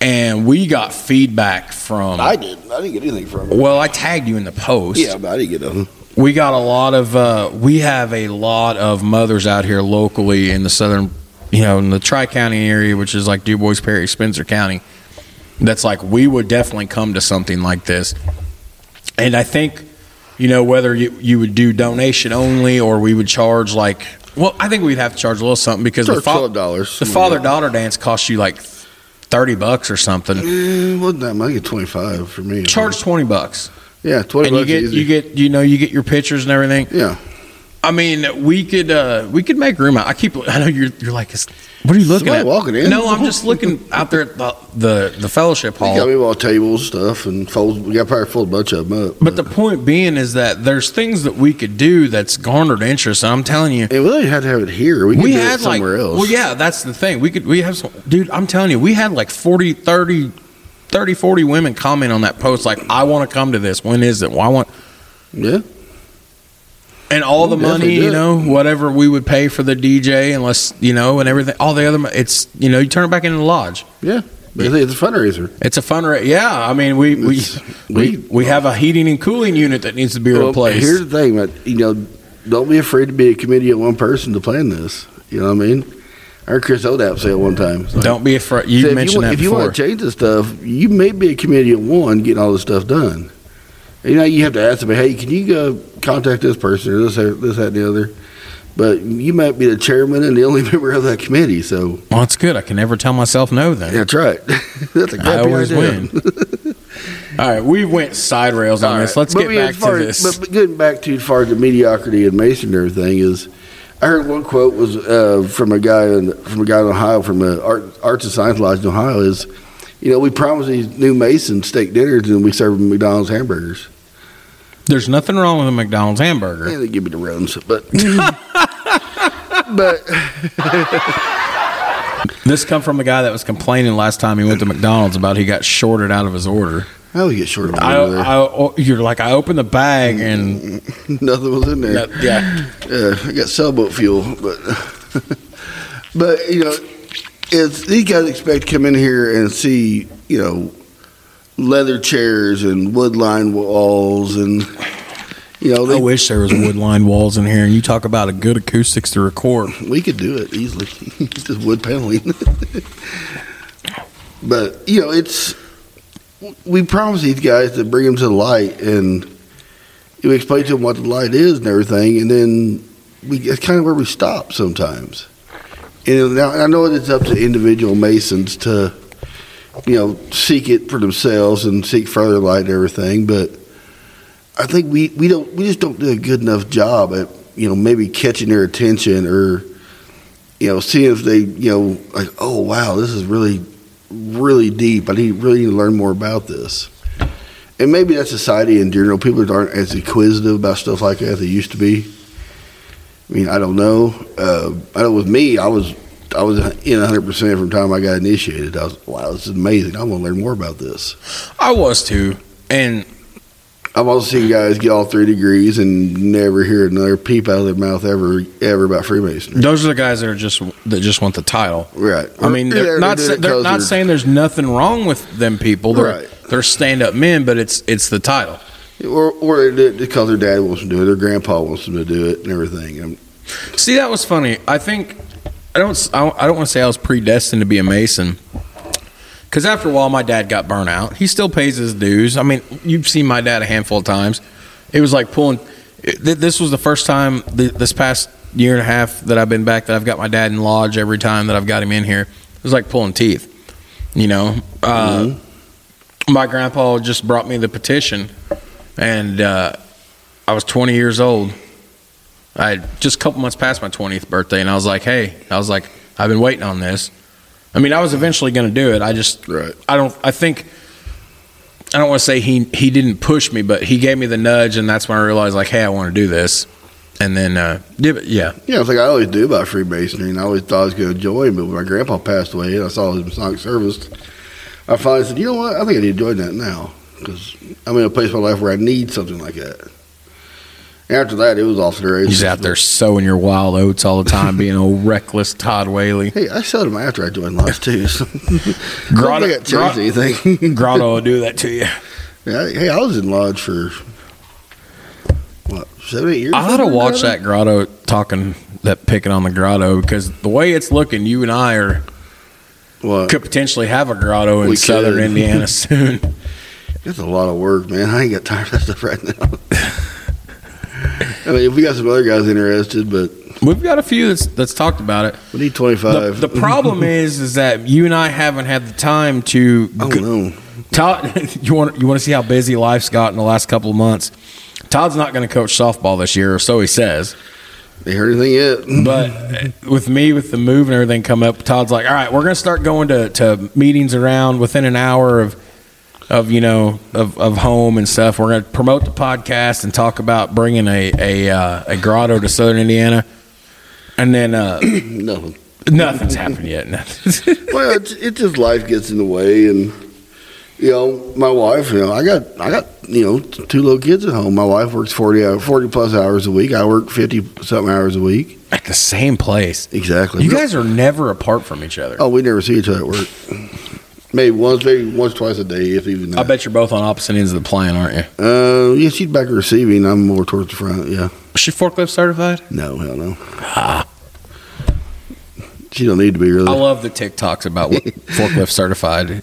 and we got feedback from. I did. I didn't get anything from it. Well, I tagged you in the post. Yeah, but I didn't get nothing. We got a lot of uh, we have a lot of mothers out here locally in the southern, you know, in the Tri County area, which is like Dubois, Perry, Spencer County. That's like we would definitely come to something like this, and I think, you know, whether you you would do donation only or we would charge like, well, I think we'd have to charge a little something because the, fa- $12. the father daughter dance costs you like thirty bucks or something. Eh, wasn't that much? I get twenty five for me. Charge twenty bucks. Yeah, twenty and you bucks. get easy. you get you know you get your pictures and everything. yeah. I mean, we could uh we could make room. Out I keep. I know you're you're like, what are you looking Somebody at? walking in. No, I'm just looking out there at the the, the fellowship hall. We got hall. me all tables stuff and folds. We got probably fold a bunch of them up. But the point being is that there's things that we could do that's garnered interest. And I'm telling you, and we don't even have to have it here. We, could we do had it like, somewhere else. well, yeah, that's the thing. We could we have some, dude. I'm telling you, we had like 40, 30, 30, 40 women comment on that post. Like, I want to come to this. When is it? Well, I want. yeah. And all the money, you know, whatever we would pay for the DJ, unless you know, and everything, all the other, it's you know, you turn it back into the lodge. Yeah, it's a fundraiser. It's a fundraiser. Yeah, I mean, we we we, we- we have a heating and cooling unit that needs to be Well, replaced. here's the thing, man. You know, don't be afraid to be a committee of one person to plan this. You know what I mean? I heard Chris Hodapp say it one time. Like, Don't be afraid. You say, if mentioned you that if you want to change the stuff, you may be a committee of one getting all this stuff done. You know, you have to ask them, hey, can you go contact this person or this, this, that, and the other? But you might be the chairman and the only member of that committee. So well, that's good. I can never tell myself no. Then that's right. that's a I crappy always idea. win. all right, we went side rails on All this. Let's get back to this. But, but getting back to as far as the mediocrity and masonry thing is, I heard one quote was uh, from a guy in, from a guy in Ohio from the Art, Arts and Science Lodge in Ohio is, you know, we promise these new Masons steak dinners and we serve them McDonald's hamburgers. There's nothing wrong with a McDonald's hamburger. Yeah, they give me the runs, but but This come from a guy that was complaining last time he went to McDonald's about he got shorted out of his order. Oh, I always get short of I, money there. I, oh, you're like, I opened the bag and Nothing was in there. yeah, Yeah, I got sailboat fuel, but but you know, it's these guys expect to come in here and see you know leather chairs and wood lined walls and you know I wish there was wood lined walls in here. And you talk about a good acoustics to record. we could do it easily, just wood paneling. but you know, it's we promise these guys to bring them to the light and we explain to them what the light is and everything, and then we it's kind of where we stop sometimes. And now I know it's up to individual masons to, you know, seek it for themselves and seek further light and everything. But I think we, we don't we just don't do a good enough job at you know maybe catching their attention or you know seeing if they you know like oh wow this is really really deep. I need really need to learn more about this. And maybe that's society in general. People aren't as inquisitive about stuff like that as they used to be. I mean, I don't know. Uh, I know with me, I was I was in 100 percent from the time I got initiated. I was wow, this is amazing. I want to learn more about this. I was too, and I've also seen guys get all three degrees and never hear another peep out of their mouth ever ever about Freemasonry. those are the guys that are just that just want the title. Right. I mean, Or they're, not doing sa- it they're 'cause not saying there's nothing wrong with them people. They're Right. they're stand up men, but it's it's the title. Or or they did it because their dad wants to do it, their grandpa wants them to do it, and everything. And See, that was funny. I think I don't. I don't want to say I was predestined to be a mason, because after a while, my dad got burnt out. He still pays his dues. I mean, you've seen my dad a handful of times. It was like pulling. This was the first time this past year and a half that I've been back that I've got my dad in lodge. Every time that I've got him in here, it was like pulling teeth. You know, uh, my grandpa just brought me the petition, and uh, I was 20 years old. I had just a couple months past my 20th birthday, and I was like, hey, I was like, I've been waiting on this. I mean, I was eventually going to do it. I just, Right. I don't, I think, I don't want to say he he didn't push me, but he gave me the nudge, and that's when I realized, like, hey, I want to do this. And then, uh, yeah, Yeah, it's like I always do about Freemasonry, and I always thought I was going to join. But when my grandpa passed away, and I saw his Masonic service, I finally said, you know what? I think I need to join that now because I'm in a place in my life where I need something like that. After that, it was off the races. he's out there sowing your wild oats all the time, being a reckless Todd Whaley. Hey, I showed him after I joined Lodge too. So Grotto- think I changed anything. Grotto will do that to you. Yeah, hey, I was in Lodge for what seven, eight years. I ought to watch that grotto talking that picking on the grotto because the way it's looking, you and I are What? could potentially have a grotto in We southern could. Indiana soon. It's a lot of work, man. I ain't got time for that stuff right now. I mean, if we got some other guys interested, but We've got a few that's that's talked about it. we need The, 25. the problem is, is that you and I haven't had the time to. I don't know. Todd, you want you want to see how busy life's got in the last couple of months. Todd's not going to coach softball this year, or so he says. They heard anything yet? But uh, with me, with the move and everything come up, Todd's like, "All right, we're going to start going to, to meetings around within an hour of of you know of, of home and stuff. We're going to promote the podcast and talk about bringing a a, uh, a grotto to Southern Indiana, and then uh, Nothing. nothing's happened yet. Nothing. Well, it's, it just life gets in the way, and you know, my wife, you know, I got, I got, you know, two little kids at home. My wife works 40, hour, 40 plus hours a week. I work 50 something hours a week. At the same place. Exactly. You guys are never apart from each other. Oh, we never see each other at work. Maybe once, maybe once, twice a day, if even I bet you're both on opposite ends of the plane, aren't you? Uh, yeah, she's back receiving. I'm more towards the front. Yeah. Is she forklift certified? No, hell no. She don't need to be really. I love the TikToks about what forklift certified. yeah.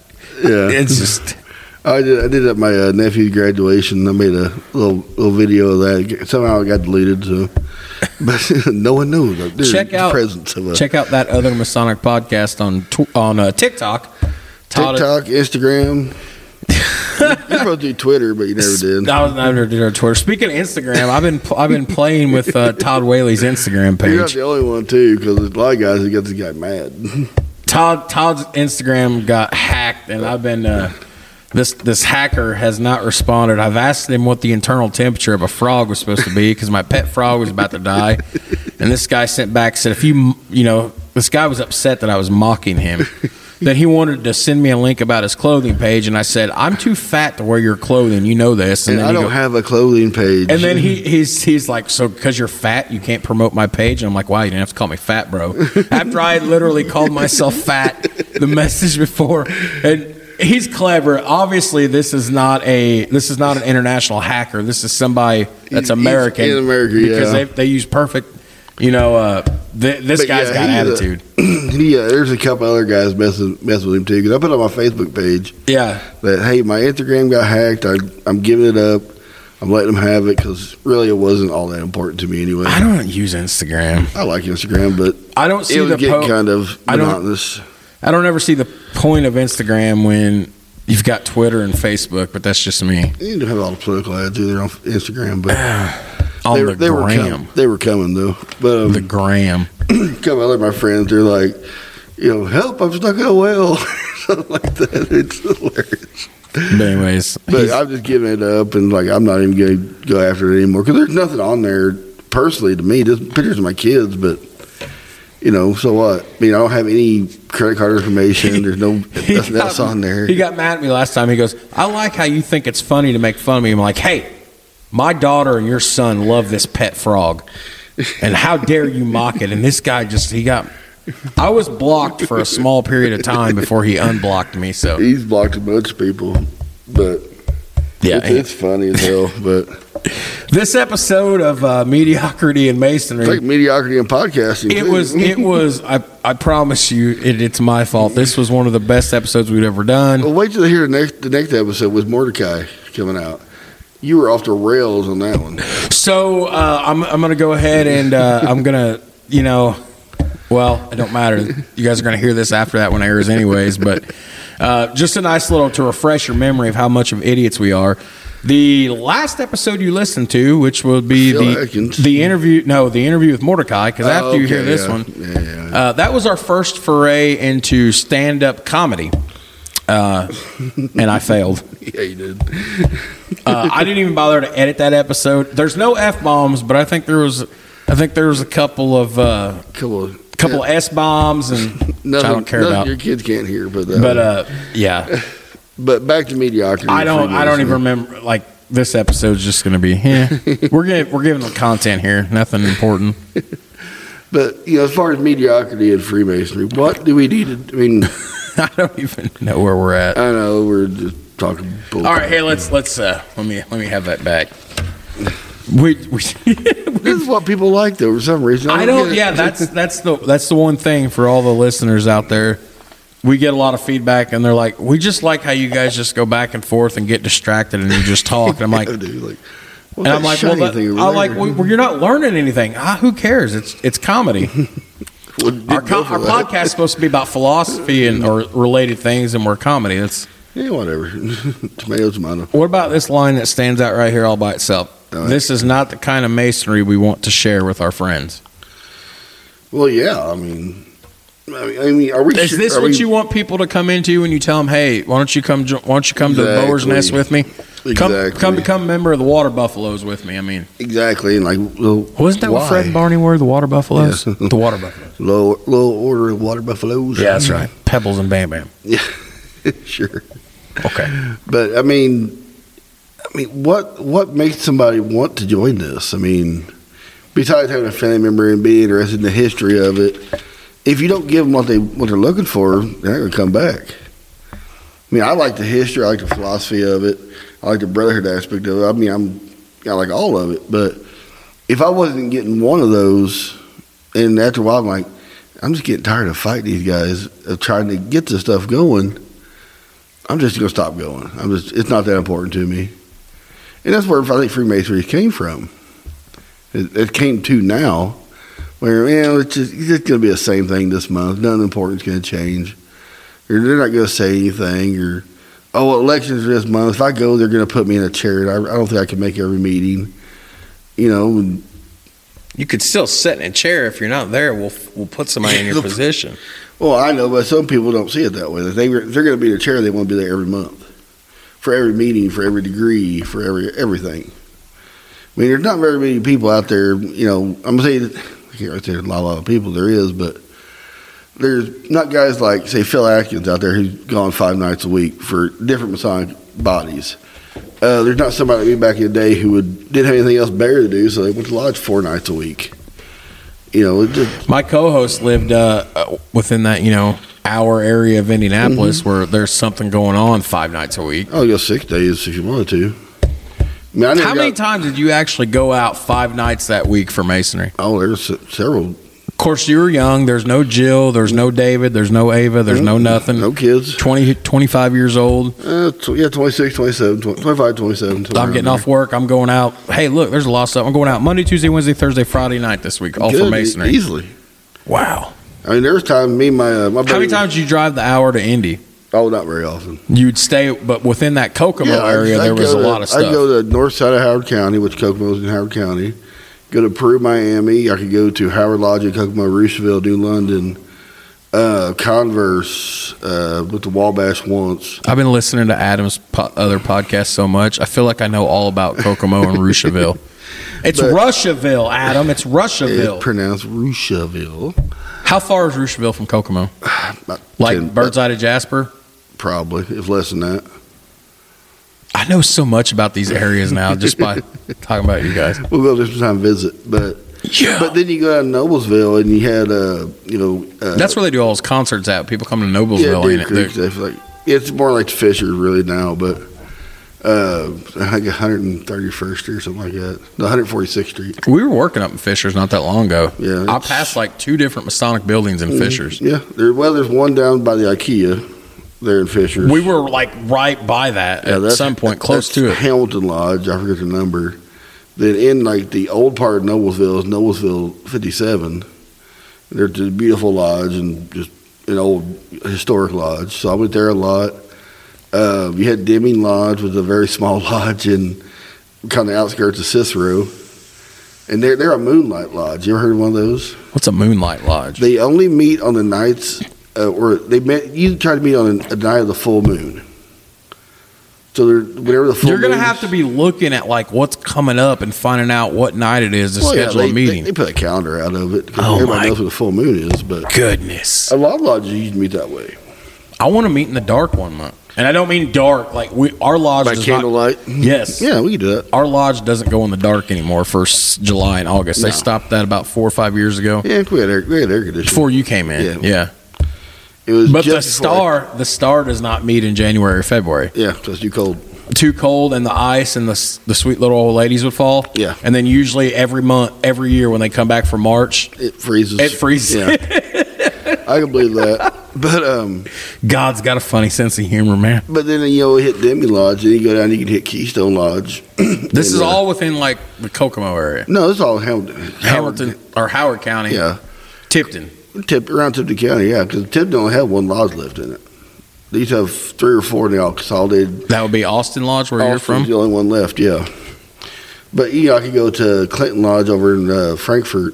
It's just I did. I did at my uh, nephew's graduation. I made a little little video of that. Somehow it got deleted. So, but no one knows. Check the out presence of a check out that other Masonic podcast on tw- on uh, TikTok. TikTok, Instagram. You're supposed to do Twitter, but you never did. I was never did our Twitter. Speaking of Instagram, I've been I've been playing with uh, Todd Whaley's Instagram page. You're not the only one too, because there's a lot of guys that got this guy mad. Todd Todd's Instagram got hacked, and I've been uh, this this hacker has not responded. I've asked him what the internal temperature of a frog was supposed to be because my pet frog was about to die, and this guy sent back said if you you know this guy was upset that I was mocking him. That he wanted to send me a link about his clothing page, and I said, "I'm too fat to wear your clothing. You know this." And then I don't go- have a clothing page. And then he he's he's like, so because you're fat, you can't promote my page. And I'm like, wow, you didn't have to call me fat, bro. After I literally called myself fat the message before, and he's clever. Obviously, this is not a this is not an international hacker. This is somebody that's He's- he's American in America, because yeah. they they use perfect. You know, uh, th- this But guy's yeah, got a- attitude. he, uh, there's a couple other guys messing messing with him too. Because I put on my Facebook page yeah, that hey, my Instagram got hacked. I, I'm giving it up. I'm letting them have it because really it wasn't all that important to me anyway. I don't use Instagram. I like Instagram, but I don't see it the get po- kind of I don't- I don't ever see the point of Instagram when you've got Twitter and Facebook, but that's just me. You don't have all the political ads either on Instagram, but On they, the they were gram. com- they were coming though. But um, the gram. come couple other my friends, they're like, you know, help! I'm stuck in a well, something like that. It's hilarious. But anyways, But I'm just giving it up, and like I'm not even going to go after it anymore because there's nothing on there personally to me. Just pictures of my kids, but you know, so what? I mean, I don't have any credit card information. There's no nothing else on there. He got mad at me last time. He goes, "I like how you think it's funny to make fun of me." I'm like, "Hey, my daughter and your son love this pet frog, and how dare you mock it?" And this guy just he got. I was blocked for a small period of time before he unblocked me. So He's blocked a bunch of people, but yeah, it's, it's funny as hell. But this episode of uh, mediocrity and masonry. it's like mediocrity in podcasting. It too. was. It was. I. I promise you, it, it's my fault. This was one of the best episodes we've ever done. Well, wait till you hear the next the next episode with Mordecai coming out. You were off the rails on that one. So uh, I'm. I'm gonna go ahead and uh, I'm gonna. You know. Well, it don't matter. You guys are gonna hear this after that one airs, anyways. But uh, just a nice little to refresh your memory of how much of idiots we are. The last episode you listened to, which will be Phil the Atkins. the interview, no, the interview with Mordecai, because after Oh, you hear this yeah. one, Yeah, yeah, yeah. Uh, that was our first foray into stand up comedy. Uh, and I failed. Yeah, you did. Uh, I didn't even bother to edit that episode. There's no f bombs, but I think there was, I think there was a couple of uh, Couple of couple of s bombs, and which nothing, I don't care about. Your kids can't hear, but that But uh, yeah, But back to mediocrity. I don't. I don't even remember. Like this episode's just going to be. Yeah, we're giving we're giving them content here. Nothing important. But you know, as far as mediocrity and Freemasonry, what do we need to? I mean, I don't even know where we're at. I know we're just talking bull. All right, hey, let's let's uh, let me let me have that back. We, we This is what people like, though, for some reason. I don't. Yeah, that's that's the that's the one thing for all the listeners out there. We get a lot of feedback, and they're like, "We just like how you guys just go back and forth and get distracted, and you just talk." And I'm like, I and do, like, what's I'm like, "Well, that, I'm like, well, you're not learning anything. Ah, who cares? It's it's comedy. Well, our our podcast is supposed to be about philosophy and or related things, and we're comedy. That's Yeah, whatever. tomato, tomato. what about this line that stands out right here all by itself? This is not the kind of masonry we want to share with our friends. Well, yeah. I mean, I mean, I mean are we? Is sure- this are what we- you want people to come into when you tell them, "Hey, why don't you come? jo- Why don't you come to the Bower's Exactly. Nest with me? Come, Exactly. come become a member of the Water Buffaloes with me." I mean, exactly? And like, little, wasn't that what? Fred and Barney were? The Water Buffaloes. Yeah. the Water Buffaloes. Low, low order of water buffaloes. Yeah, that's right. Pebbles and Bam Bam. Yeah, sure. Okay. But I mean, I mean, what what makes somebody want to join this? I mean, besides having a family member and being interested in the history of it, if you don't give them what they what they're looking for, they're not going to come back. I mean, I like the history, I like the philosophy of it, I like the brotherhood aspect of it. I mean, I'm I like all of it, but if I wasn't getting one of those, and after a while, I'm like, I'm just getting tired of fighting these guys of trying to get this stuff going. I'm just gonna stop going. I'm just it's not that important to me, and that's where I think Freemasonry came from. It, it came to now, where you know it's just it's just gonna be the same thing this month. Nothing important's gonna change. Or they're not gonna say anything. Or oh, elections this month. If I go, they're gonna put me in a chair. I, I don't think I can make every meeting. You know, You could still sit in a chair if you're not there. We'll we'll put somebody in your position. Well, I know, but some people don't see it that way. If they if they're going to be in a chair, they want to be there every month, for every meeting, for every degree, for every everything. I mean, there's not very many people out there. You know, I'm gonna say I there's a lot, a lot of people. There is, but there's not guys like say Phil Atkins out there who's gone five nights a week for different Masonic bodies. Uh, there's not somebody like me back in the day who would didn't have anything else better to do, so they went to lodge four nights a week. You know, just, My co-host lived uh, within that you know hour area of Indianapolis where there's something going on five nights a week. I'll go six days if you wanted to. I mean, How many times did you actually go out five nights that week for masonry? Oh, there's several. Of course, you were young. There's no Jill. There's no David. There's no Ava. There's no nothing. No kids. 20, 25 years old. Uh, tw- yeah, 26, 27, 20, 25, 27. I'm getting off work. I'm going out. Hey, look, there's a lot of stuff. I'm going out Monday, Tuesday, Wednesday, Thursday, Friday night this week, all there. for masonry. e- Easily. Wow. I mean, there's was time me and my, uh, my. How many times did you drive the hour to Indy? Oh, not very often. You'd stay, but within that Kokomo I'd- area, I'd there was go a to- lot of stuff. I'd stuff. go to the north side of Howard County, which Kokomo's in Howard County. Go to Peru, Miami. I could go to Howard Lodge in Kokomo, Roosevelt, New London. Uh, Converse uh, with the Wabash once. I've been listening to Adam's po- other podcast so much. I feel like I know all about Kokomo and Russiaville. It's But- Russiaville, Adam. It's Russiaville. It's pronounced Roosevelt. How far is Russiaville from Kokomo? About Like 10 Birdseye to Jasper? Probably, if less than that. I know so much about these areas now just by talking about you guys. We'll go there sometime visit. But Yeah. but then you go out to Noblesville and you had uh you know uh, That's where they do all those concerts at. People come to Noblesville. Deer ain't it? Creek They're- stuff like it's more like Fisher really now, but uh I think 131st or something like that. No, 146th Street. We were working up in Fishers not that long ago. Yeah, I passed like two different Masonic buildings in Fishers. Yeah, there well there's one down by the IKEA there in Fisher. We were like right by that Yeah, at some point, close to it. Hamilton Lodge, I forget the number. Then in like the old part of Noblesville is Noblesville 57. There's a beautiful lodge and just an old historic lodge. So I went there a lot. Uh, you had Deming Lodge, was a very small lodge in kind of outskirts of Cicero. And they're, they're a moonlight lodge. You ever heard of one of those? What's a Moonlight Lodge? They only meet on the nights, uh, or they met, you try to meet on a, a night of the full moon. So they're, whenever the full You're gonna moon's- have to be looking at like what's coming up and finding out what night it is to Well, yeah, schedule they, a meeting. They, they put a calendar out of it. Oh, everybody my knows what the full moon is, but Goodness, a lot of lodges usually meet that way. I want to meet in the dark one month, and I don't mean dark. Like we, our lodge By candlelight. Not, yes, Yeah, we can do that. Our lodge doesn't go in the dark anymore for s- July and August. They stopped that about four or five years ago Yeah, we had air, we had air conditioning. before you came in. Yeah. Yeah, it was but the star, the star does not meet in January or February. Yeah, so it's too cold. Too cold, and the ice and the the sweet little old ladies would fall. Yeah. and then usually every month, every year when they come back for March, It freezes. it freezes. Yeah, I can believe that. But um, God's got a funny sense of humor, man. but then you know hit Deming Lodge, and you go down, you can hit Keystone Lodge. This is uh, all within like the Kokomo area, No, it's all Hamilton. Hamilton or Howard County. Yeah, Tipton. Tip around Tipton County. Yeah, because Tipton only had one lodge left in it. They used to have three or four, all consolidated. That would be Austin Lodge, where you're Austin's from. the only one left. Yeah, but you know, I could go to Clinton Lodge over in uh, Frankfort,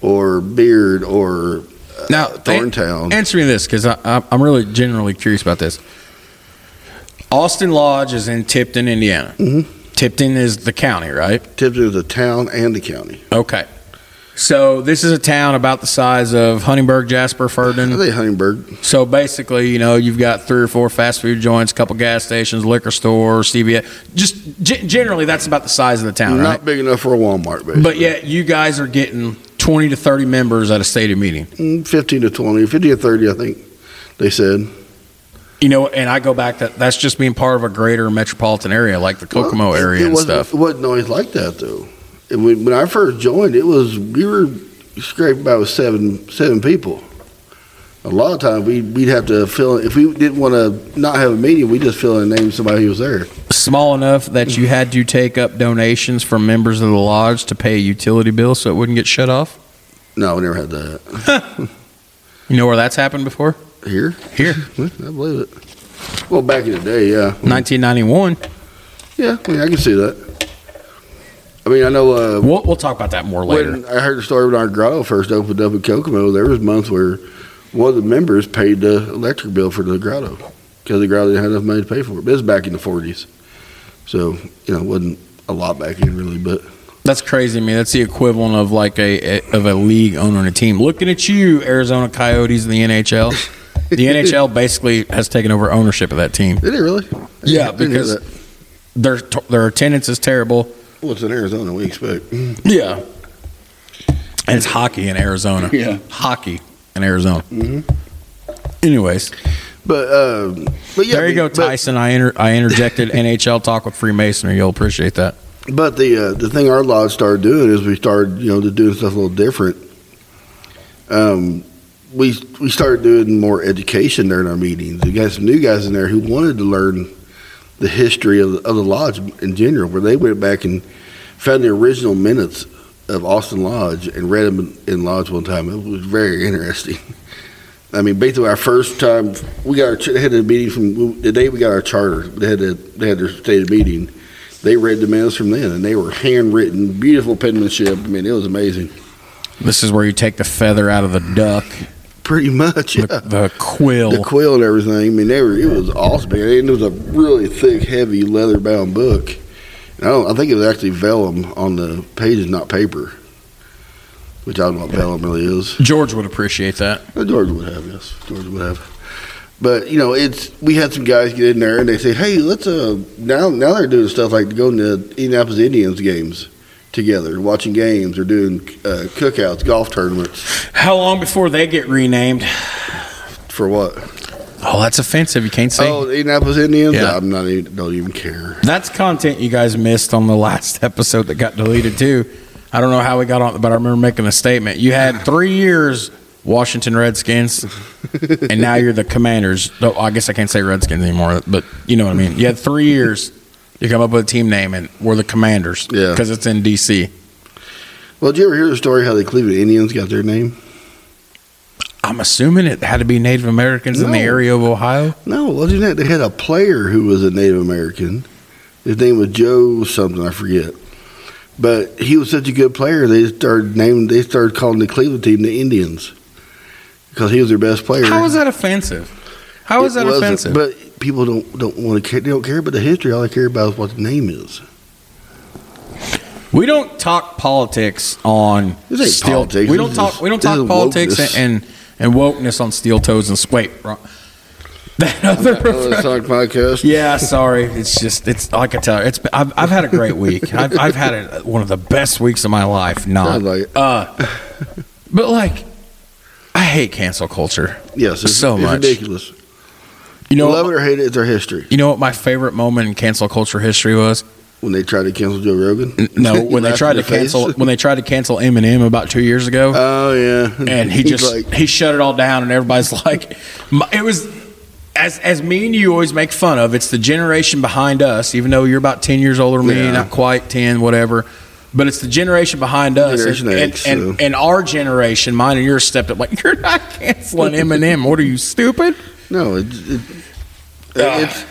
or Beard, or uh, Now, Thorntown. Answer me this, because I'm really generally curious about this. Austin Lodge is in Tipton, Indiana. Mhm. Tipton is the county, right? Tipton is the town and the county. Okay. So this is a town about the size of Huntingburg, Jasper, I Ferdinand. think Huntingburg. So basically, you know, you've got three or four fast food joints, a couple gas stations, liquor store, CVS. Just g- generally, that's about the size of the town, right? Not right? big enough for a Walmart, basically. But yet, you guys are getting twenty to thirty members at a stated meeting. Mm, 15 to 20, 50 to 30, I think they said. You know, and I go back that that's just being part of a greater metropolitan area, like the Kokomo Well, area and stuff. It wasn't always like that, though. And when, when I first joined, it was, we were scraping by with seven, seven people. A lot of times we'd, we'd have to fill, if we didn't want to not have a meeting, we just fill in the name of somebody who was there. Small enough that you had to take up donations from members of the lodge to pay a utility bill so it wouldn't get shut off. No, we never had that. You know where that's happened before? Here? Here, I believe it. Well, back in the day, yeah. 1991. Yeah, I, mean, I can see that. I mean, I know uh, We'll, we'll talk about that more later. when I heard the story when our grotto first opened up in Kokomo, there was months where one of the members paid the electric bill for the grotto because the grotto didn't have enough money to pay for it. But it was back in the 40s. So, you know, it wasn't a lot back then, really, but That's crazy man. That's the equivalent of like a, a of a league owner and a team. Looking at you, Arizona Coyotes in the NHL. the NHL basically has taken over ownership of that team. did it really? Yeah, I because- Their their attendance is terrible. Well, it's in Arizona, we expect. Yeah, and it's hockey in Arizona. Yeah. hockey in Arizona. Mhm. Anyways, But, um, but yeah. there you go, but- Tyson. I inter- I interjected NHL talk with Freemasonry. You'll appreciate that. But the uh, the thing our lodge started doing is we started you know to doing stuff a little different. Um, we we started doing more education during our meetings. We got some new guys in there who wanted to learn the history of the, of the lodge in general. Where they went back and found the original minutes of Austin Lodge and read them in, lodge one time. It was very interesting. I mean, basically, our first time we got our they had a meeting from the day we got our charter. They had a, they had their stated meeting they read the minutes from then, and they were handwritten, beautiful penmanship. I mean, it was amazing. This is where you take the feather out of the duck, Pretty much, yeah. the, the quill. The quill and everything. I mean, they were. It was awesome, man. And it was a really thick, heavy, leather-bound book. And I, don't, I think it was actually vellum on the pages, not paper. Which I don't know what vellum really is. George would appreciate that. George would have, yes. George would have. But you know, it's we had some guys get in there and they say, "Hey, let's uh now now they're doing stuff like going to Indianapolis Indians games together, watching games, or doing uh, cookouts, golf tournaments How long before they get renamed? for what? Oh, that's offensive. You can't say. Oh, the Indianapolis Indians. Yeah. I'm not even don't even care. That's content you guys missed on the last episode that got deleted too. I don't know how we got on, but I remember making a statement. You had three years Washington Redskins, and now you're the Commanders. No, I guess I can't say Redskins anymore, but you know what I mean. You had three years. You come up with a team name, and we're the Commanders. Yeah. because it's in DC. Well, did you ever hear the story how the Cleveland Indians got their name? I'm assuming it had to be Native Americans in the area of Ohio. No, wasn't that they had a player who was a Native American. His name was Joe something I forget, but he was such a good player. They started naming. They started calling the Cleveland team the Indians because he was their best player. How is that offensive? How is It that offensive? But people don't don't want to care. They don't care about the history. All they care about is what the name is. We don't talk politics on This ain't steel. politics, We don't is talk. just- we don't talk politics wokeness. and, and wokeness on steel toes and s- That other. The Sonic podcast. yeah, sorry. It's just it's I tell it's. I've, I've had a great week. I've, I've had a, one of the best weeks of my life. Not, like uh, but like, I hate cancel culture. Yes, it's, So it's much. ridiculous. You know, Love it or hate it, it's our history. you know what my favorite moment in cancel culture history was? When they tried to cancel Joe Rogan. No, when they tried to face. cancel when they tried to cancel Eminem about two years ago. Oh yeah, and he just like, he shut it all down and everybody's like it was as as me and you always make fun of it's the generation behind us even though you're about 10 years older than me Yeah. not quite 10 whatever but it's the generation behind us Generation and, X, and, so. and, and our generation mine and yours stepped up like you're not canceling Eminem what are you stupid no, it, it, it's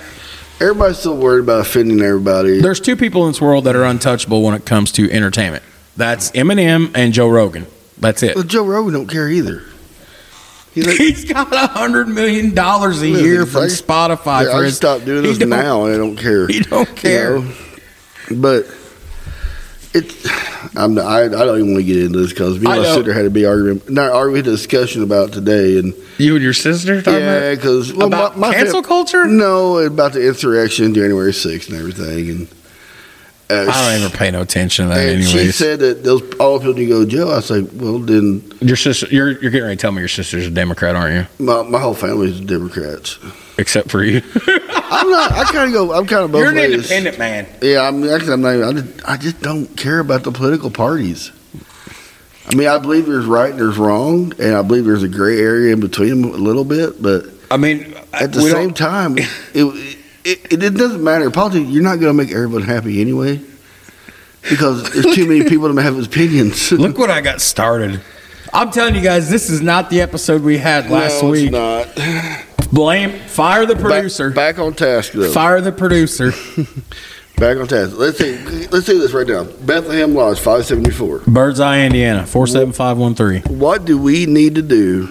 everybody's still worried about offending everybody. there's two people in this world that are untouchable when it comes to entertainment that's Eminem and Joe Rogan that's it Well, Joe Rogan don't care either. He's like, He's got a hundred million dollars a year from like- Spotify Yeah, for I his. stopped doing this now, and I don't care. He don't care. You know? But it, I'm I, I don't even want to get into this because me I and my know. sister had a big argument, not argument, discussion about today, and You and your sister talking yeah, because well, about my, my cancel fam- culture? No, about the insurrection, January 6th, and everything, and uh, I don't even pay no attention to that, and she said that those all people need to go to jail. I was like, well, then your sister, you're you're getting ready to tell me your sister's a Democrat, aren't you? my, my whole family's Democrats. Except for you, I'm not. I kind of go. I'm kind of both you're an ways. independent man. Yeah, I'm actually. I'm not. Even, I, just, I just don't care about the political parties. I mean, I believe there's right and there's wrong, and I believe there's a gray area in between them a little bit. But I mean, at the same don't- time, it, it, it it doesn't matter. Politics, you're not going to make everyone happy anyway, because there's too many people that have opinions. look what I got started. I'm telling you guys, this is not the episode we had last No, it's week. not. Blame, fire the producer. Back, back on task though. Fire the producer. Back on task. Let's say let's say this right now. Bethlehem Lodge, five seventy four. Birdseye, Indiana, four seven five one three. What do we need to do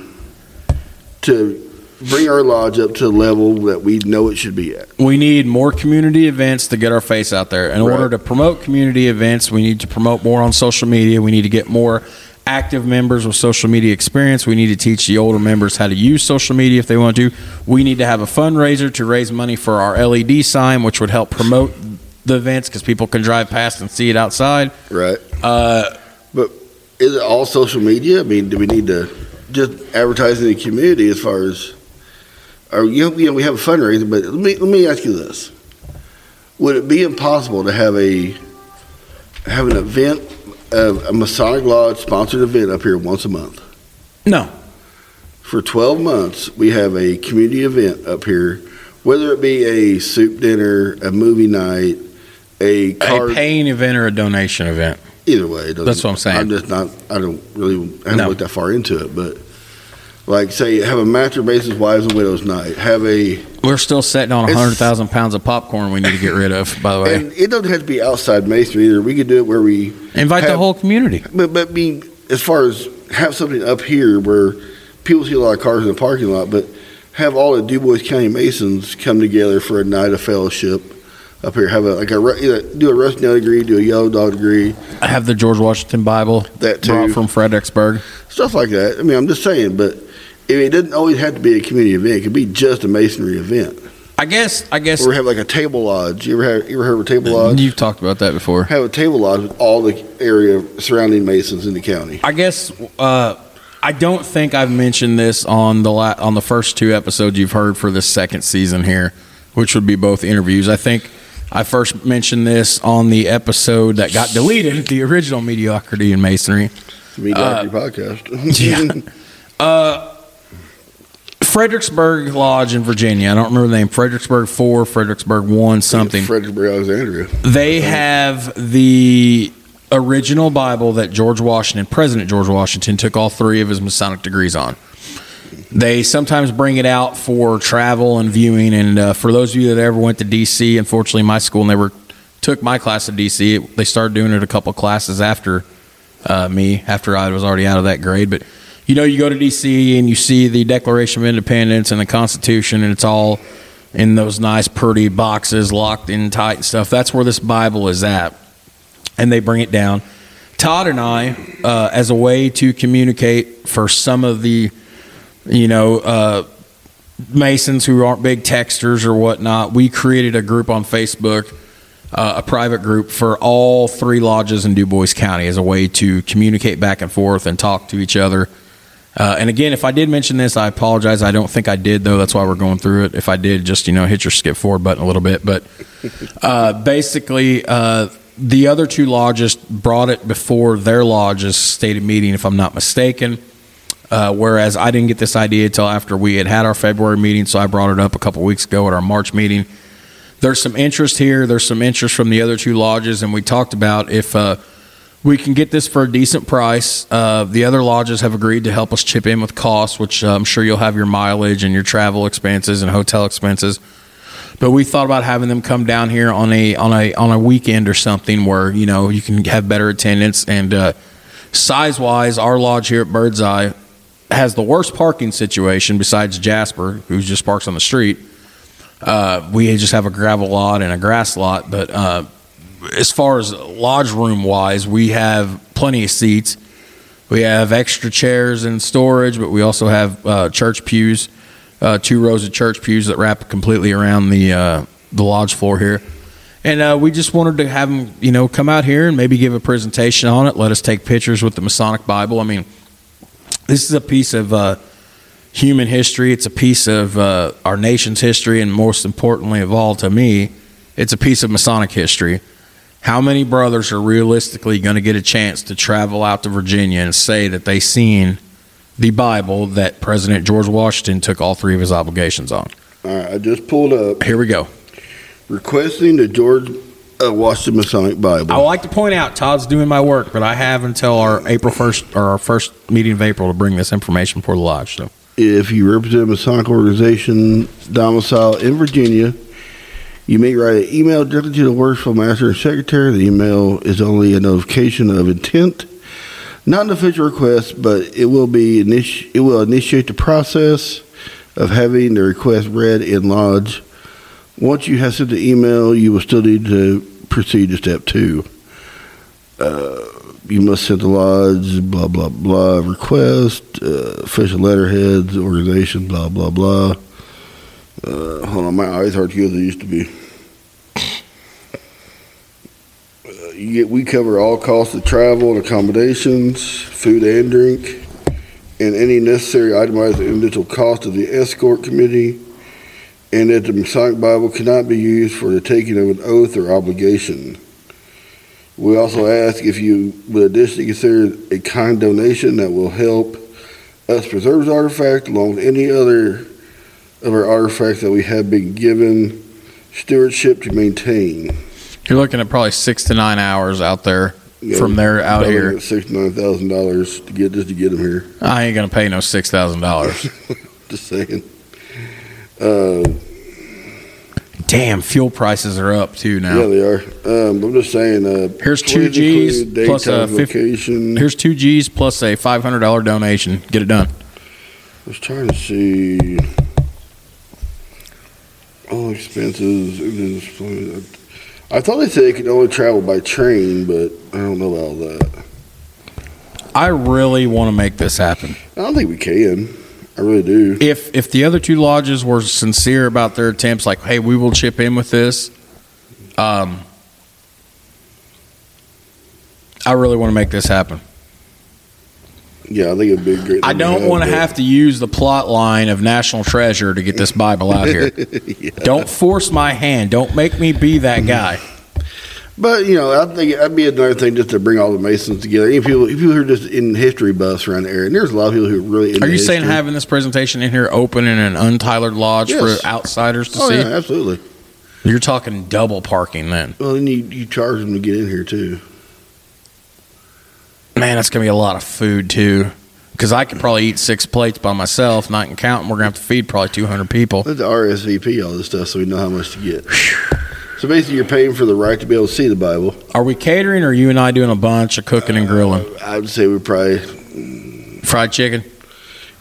to bring our lodge up to the level that we know it should be at? We need more community events to get our face out there. In Right. order to promote community events, we need to promote more on social media. We need to get more active members with social media experience. We need to teach the older members how to use social media if they want to. We need to have a fundraiser to raise money for our LED sign, which would help promote the events because people can drive past and see it outside. Right. Uh, But is it all social media? I mean, do we need to just advertise in the community as far as, or you know, we have a fundraiser, but let me let me ask you this: Would it be impossible to have a have an event, uh, a Masonic Lodge sponsored event up here once a month? no, For 12 months, we have a community event up here, whether it be a soup dinner, a movie night, a a paying event or a donation event. Either way, it doesn't- That's what I'm saying. I'm just not. I don't really. I haven't No. looked that far into it, but like, say, have a Master Masons wives and widows night. Have a, We're still sitting on It's- 100,000 pounds of popcorn we need to get rid of, by the way. and it doesn't have to be outside masonry either. We could do it where we, Invite the have- whole community. but but mean as far as have something up here where people see a lot of cars in the parking lot, but have all the Dubois County Masons come together for a night of fellowship up here. Have a like a re- either do a Rusty Nail degree, do a Yellow Dog degree, I have the George Washington Bible That too. brought from Fredericksburg. stuff like that. I mean, I'm just saying, but I it doesn't always have to be a community event. It could be just a masonry event. I guess. I guess Or have like a table lodge. You ever have, you ever heard of a table lodge? you've talked about that before. have a table lodge with all the area surrounding Masons in the county. I guess. Uh, I don't think I've mentioned this on the la- on the first two episodes you've heard for the second season here, which would be both interviews. I think I first mentioned this on the episode that got deleted, the original mediocrity in masonry. Mediocrity podcast. Yeah. Uh, Fredericksburg Lodge in Virginia. I don't remember the name. Fredericksburg Four, Fredericksburg One, something. Fredericksburg, Alexandria. They have the original Bible that George Washington, President George Washington, took all three of his Masonic degrees on. They sometimes bring it out for travel and viewing. And uh, for those of you that ever went to DC, unfortunately, my school never took my class at DC. They started doing it a couple classes after uh, me, after I was already out of that grade. But you know, you go to DC and you see the Declaration of Independence and the Constitution, and it's all in those nice, pretty boxes, locked in tight and stuff. That's where this Bible is at, and they bring it down. Todd and I, uh, as a way to communicate for some of the, you know, uh, Masons who aren't big texters or whatnot, we created a group on Facebook, uh, a private group for all three lodges in Dubois County as a way to communicate back and forth and talk to each other. Uh, and again, if I did mention this, I apologize. I don't think I did, though. That's why we're going through it. If I did, just you know, hit your skip forward button a little bit. But uh, basically, uh, the other two lodges brought it before their lodge's stated meeting, if I'm not mistaken. Uh, whereas I didn't get this idea until after we had had our February meeting, so I brought it up a couple weeks ago at our March meeting. There's some interest here. There's some interest from the other two lodges, and we talked about if uh, we can get this for a decent price. Uh, the other lodges have agreed to help us chip in with costs, which uh, I'm sure you'll have your mileage and your travel expenses and hotel expenses. But we thought about having them come down here on a on a on a weekend or something where you know you can have better attendance and uh, size wise, our lodge here at Birdseye has the worst parking situation besides Jasper, who just parks on the street. Uh, we just have a gravel lot and a grass lot, but uh, as far as lodge room wise, we have plenty of seats. We have extra chairs and storage, but we also have uh, church pews, uh, two rows of church pews that wrap completely around the uh, the lodge floor here. And uh, we just wanted to have them, you know, come out here and maybe give a presentation on it. Let us take pictures with the Masonic Bible. I mean, this is a piece of uh, human history. It's a piece of uh, our nation's history, and most importantly of all, to me, it's a piece of Masonic history. How many brothers are realistically going to get a chance to travel out to Virginia and say that they seen the Bible that President George Washington took all three of his obligations on? All right, I just pulled up Here we go. requesting the George uh, Washington Masonic Bible. I would like to point out Todd's doing my work, but I have until our April first or our first meeting of April to bring this information for the lodge. So if you represent a Masonic organization domicile in Virginia, you may write an email directly to the worshipful master and secretary. The email is only a notification of intent, not an official request, but it will be it will initiate the process of having the request read in lodge. Once you have sent the email, you will still need to proceed to step two. Uh, you must send the lodge, blah, blah, blah, request, uh, official letterheads, organization, blah, blah, blah. Uh, hold on, my eyes good as they used to be. Uh, you get, we cover all costs of travel and accommodations, food and drink, and any necessary itemized individual cost of the escort committee, and that the Masonic Bible cannot be used for the taking of an oath or obligation. We also ask if you would additionally consider a kind donation that will help us preserve the artifact along with any other of our artifacts that we have been given stewardship to maintain. you're looking at probably six to nine hours out there from there out here. six nine thousand dollars to get just to get them here. I ain't gonna pay no six thousand dollars. Just saying. Uh, Damn, fuel prices are up too now. Yeah, they are. Um, I'm just saying. Uh, Here's two Gs plus a time, fif- location. Here's two G's plus a five hundred dollar donation. Get it done. I was trying to see all expenses. I thought they said it could only travel by train, but I don't know about that. I really want to make this happen. I don't think we can. I really do. If if the other two lodges were sincere about their attempts, like, hey, we will chip in with this. Um, I really want to make this happen. Yeah, I think it'd be a great. I don't want to have to use the plot line of National Treasure to get this Bible out here. Yeah. Don't force my hand. Don't make me be that guy. But you know, I think that'd be another thing just to bring all the Masons together. If people, if people who are just in history buffs around the area, and there's a lot of people who are really. Into Are you saying having this presentation in here open in an untiled lodge Yes. for outsiders to Oh see? yeah, absolutely. You're talking double parking then. Well, then you, you charge them to get in here too. Man, that's gonna be a lot of food too. Because I could probably eat six plates by myself, not even counting. We're gonna have to feed probably 200 people. Let's RSVP all this stuff so we know how much to get. So basically, you're paying for the right to be able to see the Bible. Are we catering, or are you and I doing a bunch of cooking and grilling? Uh, I would say we probably Fried chicken.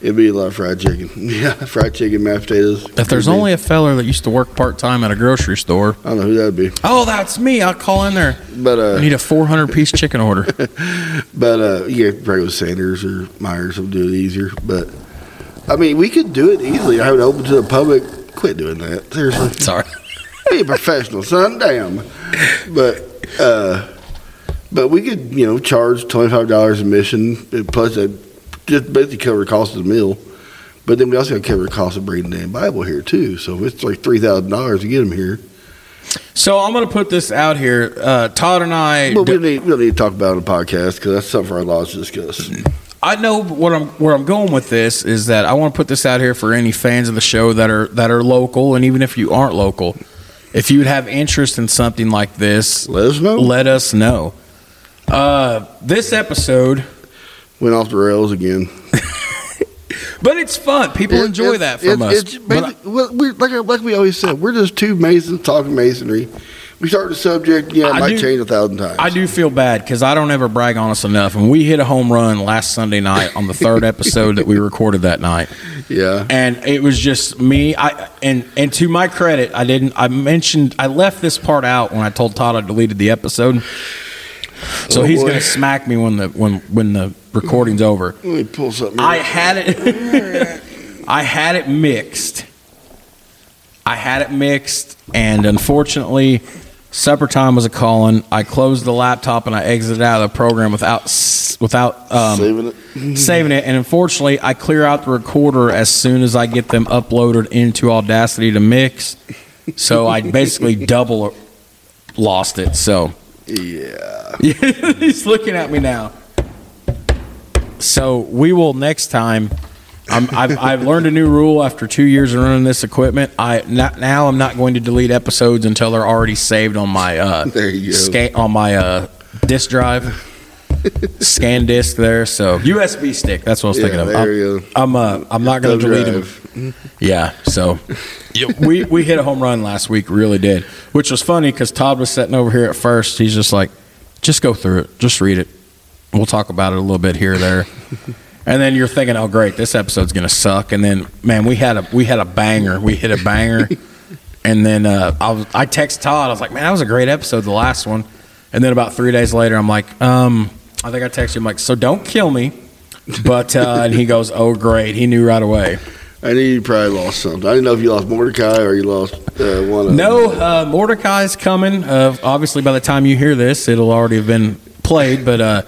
It'd be a lot of fried chicken. Yeah, fried chicken, mashed potatoes. If there's only a feller that used to work part time at a grocery store, I don't know who that'd be, oh, that's me. I'll call in there. but I uh, need a 400 piece chicken order. but uh, yeah, probably with Sanders or Myers will do it easier. But I mean, we could do it easily. I would open to the public. Quit doing that. Seriously. Sorry. Be a professional, son. Damn. But uh, but we could, you know, charge twenty five dollars admission plus a just basically cover the cost of the meal. But then we also got to cover the cost of bringing the damn Bible here too. So if it's like three thousand dollars to get them here, So I'm going to put this out here. Uh, Todd and I. well, we don't need we need to talk about it on the podcast because that's something for our laws to discuss. I know what I'm where I'm going with this is that I want to put this out here for any fans of the show that are that are local, and even if you aren't local, if you would have interest in something like this, Let us know. let us know. Uh, this episode, Went off the rails again. but it's fun. People It- enjoy it's- that from it's- us. It's But I- basic- well, we like like we always said, we're just two masons talking masonry. we start the subject, yeah, it I might do- change a thousand times. I do feel bad because I don't ever brag on us enough, and we hit a home run last Sunday night on the third episode that we recorded that night. Yeah. and it was just me. I and and to my credit, I didn't. I mentioned I left this part out when I told Todd I deleted the episode. So Oh, he's going to smack me when the when when the recording's over. Let me pull something. I had it. I had it mixed. I had it mixed, and unfortunately, supper time was a calling. I closed the laptop and I exited out of the program without without um, saving it. saving it. And unfortunately, I clear out the recorder as soon as I get them uploaded into Audacity to mix. So I basically double lost it. So Yeah. he's looking at me now. So we will next time. I'm, I've, I've learned a new rule after two years of running this equipment. I not, now I'm not going to delete episodes until they're already saved on my uh, There you go. scan, on my uh, disk drive, scan disk there. So USB stick. That's what I was Yeah, thinking of. there I'm, you go. I'm uh, I'm not going to Thumb delete them. drive. Yeah. So yeah, we we hit a home run last week, really did, which was funny because Todd was sitting over here at first. He's just like, just go through it, just read it. We'll talk about it a little bit here or there. And then you're thinking, oh great, this episode's gonna suck. And then man, we had a we had a banger. We hit a banger. and then uh, I was I text Todd. I was like, man, that was a great episode, the last one. And then about three days later, I'm like, um, I think I texted him like, so don't kill me. But uh, and he goes, oh great, he knew right away. I knew you probably lost something. I didn't know if you lost Mordecai or you lost uh, one of No, them. uh, Mordecai's coming. Uh, obviously, by the time you hear this, it'll already have been played. But uh,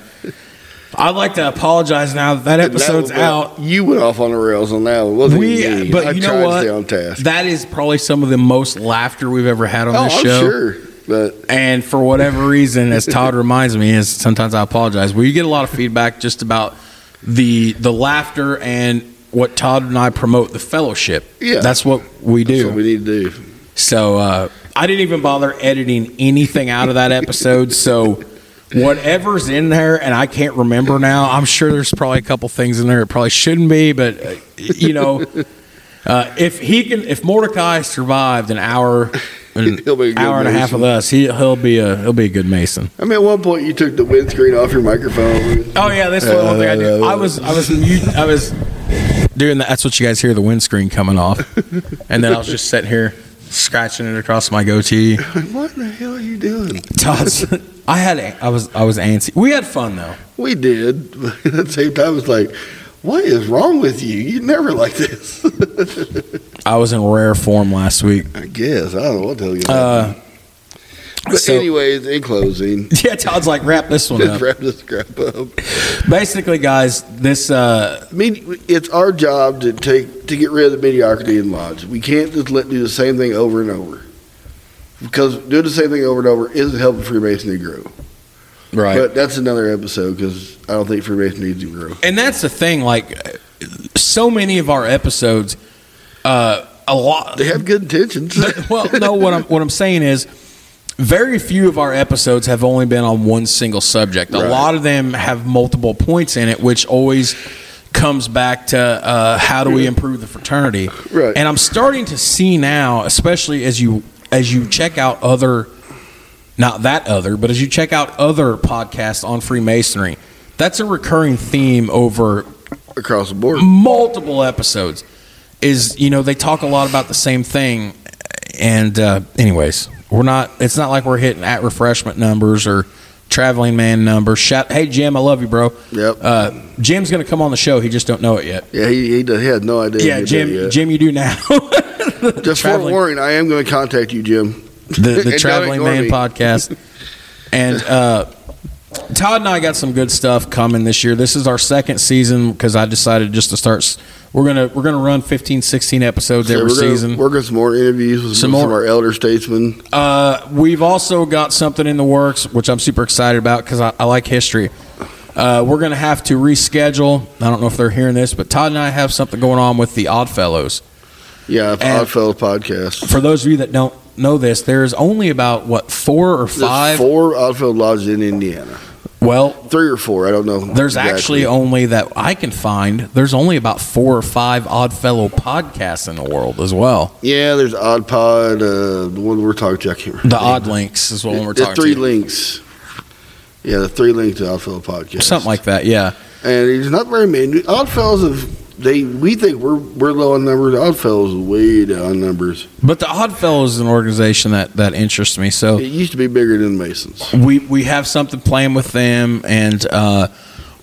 I'd like to apologize now that that episode's That- out. You went off on the rails on that one. It wasn't We, but I you tried know to what? stay on task. That is probably some of the most laughter we've ever had on oh, this I'm show. sure. But And for whatever reason, as Todd reminds me, is sometimes I apologize. We get a lot of feedback just about the the laughter and what Todd and I promote the fellowship. Yeah. that's what we do. that's what we need to do. So uh, I didn't even bother editing anything out of that episode. So whatever's in there, and I can't remember now. I'm sure there's probably a couple things in there it probably shouldn't be, but uh, you know, uh, if he can, if Mordecai survived an hour, an He'll be a good hour and a half of us, he, he'll be a he'll be a good Mason. I mean, at one point you took the windscreen off your microphone. Oh yeah, that's the one thing I do. I was I was mute, I was doing that. That's what you guys hear the windscreen coming off, and then I was just sitting here scratching it across my goatee. What the hell are you doing? Todd's. I had. I was. I was antsy. We had fun though. We did, but at the same time, it's like, what is wrong with you? You never like this. I was in rare form last week. I guess I don't know what the hell you. Uh, but so- anyways, in closing, yeah, Todd's like wrap this one up. wrap this crap up. Basically, guys, this. Uh, I mean, it's our job to take to get rid of the mediocrity in lodge. We can't just let do the same thing over and over. Because doing the same thing over and over isn't helping Freemasonry grow. right. But that's another episode because I don't think Freemasonry needs to grow. and that's the thing. Like, so many of our episodes, uh, a lot. They have good intentions. well, no. What I'm what I'm saying is, very few of our episodes have only been on one single subject. A Right. lot of them have multiple points in it, which always comes back to uh, how do we improve the fraternity. Right. And I'm starting to see now, especially as you as you check out other, not that other, but as you check out other podcasts on Freemasonry, that's a recurring theme over across the board. multiple episodes is you know they talk a lot about the same thing and uh, anyways we're not it's not like we're hitting at refreshment numbers or traveling man numbers shout hey jim i love you bro Yep. uh, jim's gonna come on the show he just don't know it yet Yeah, he, he, does, he had no idea. yeah jim did it yet. jim you do now Just traveling- forewarning, I am going to contact you, Jim. the, the traveling man me. podcast and uh Todd and I got some good stuff coming this year. This is our second season because I decided just to start. We're gonna we're gonna run 15, 16 episodes So every we're gonna season. Work on some more interviews with Some some, more- of our elder statesmen. Uh, we've also got something in the works, which I'm super excited about because I, I like history. Uh, we're going to have to reschedule. I don't know if they're hearing this, but Todd and I have something going on with the Odd Fellows. Yeah, And- Oddfellows podcast. For those of you that don't know this, there's only about what four or There's five four Oddfellows lodges in Indiana. Well, Three or four, I don't know. there's exactly. actually only that I can find. There's only about four or five Odd Fellow podcasts in the world as well. Yeah, there's Odd Pod, uh, the one we're talking to. I can't remember. The Odd Links is what we're talking. the three to. links. Yeah, the three links to Oddfellow podcast. Something like that, yeah. And he's not very many. Oddfellows have they. We think we're we're low on numbers. Oddfellows is way down on numbers. But the Oddfellows is an organization that that interests me. So It used to be bigger than Masons. we we have something playing with them, and uh,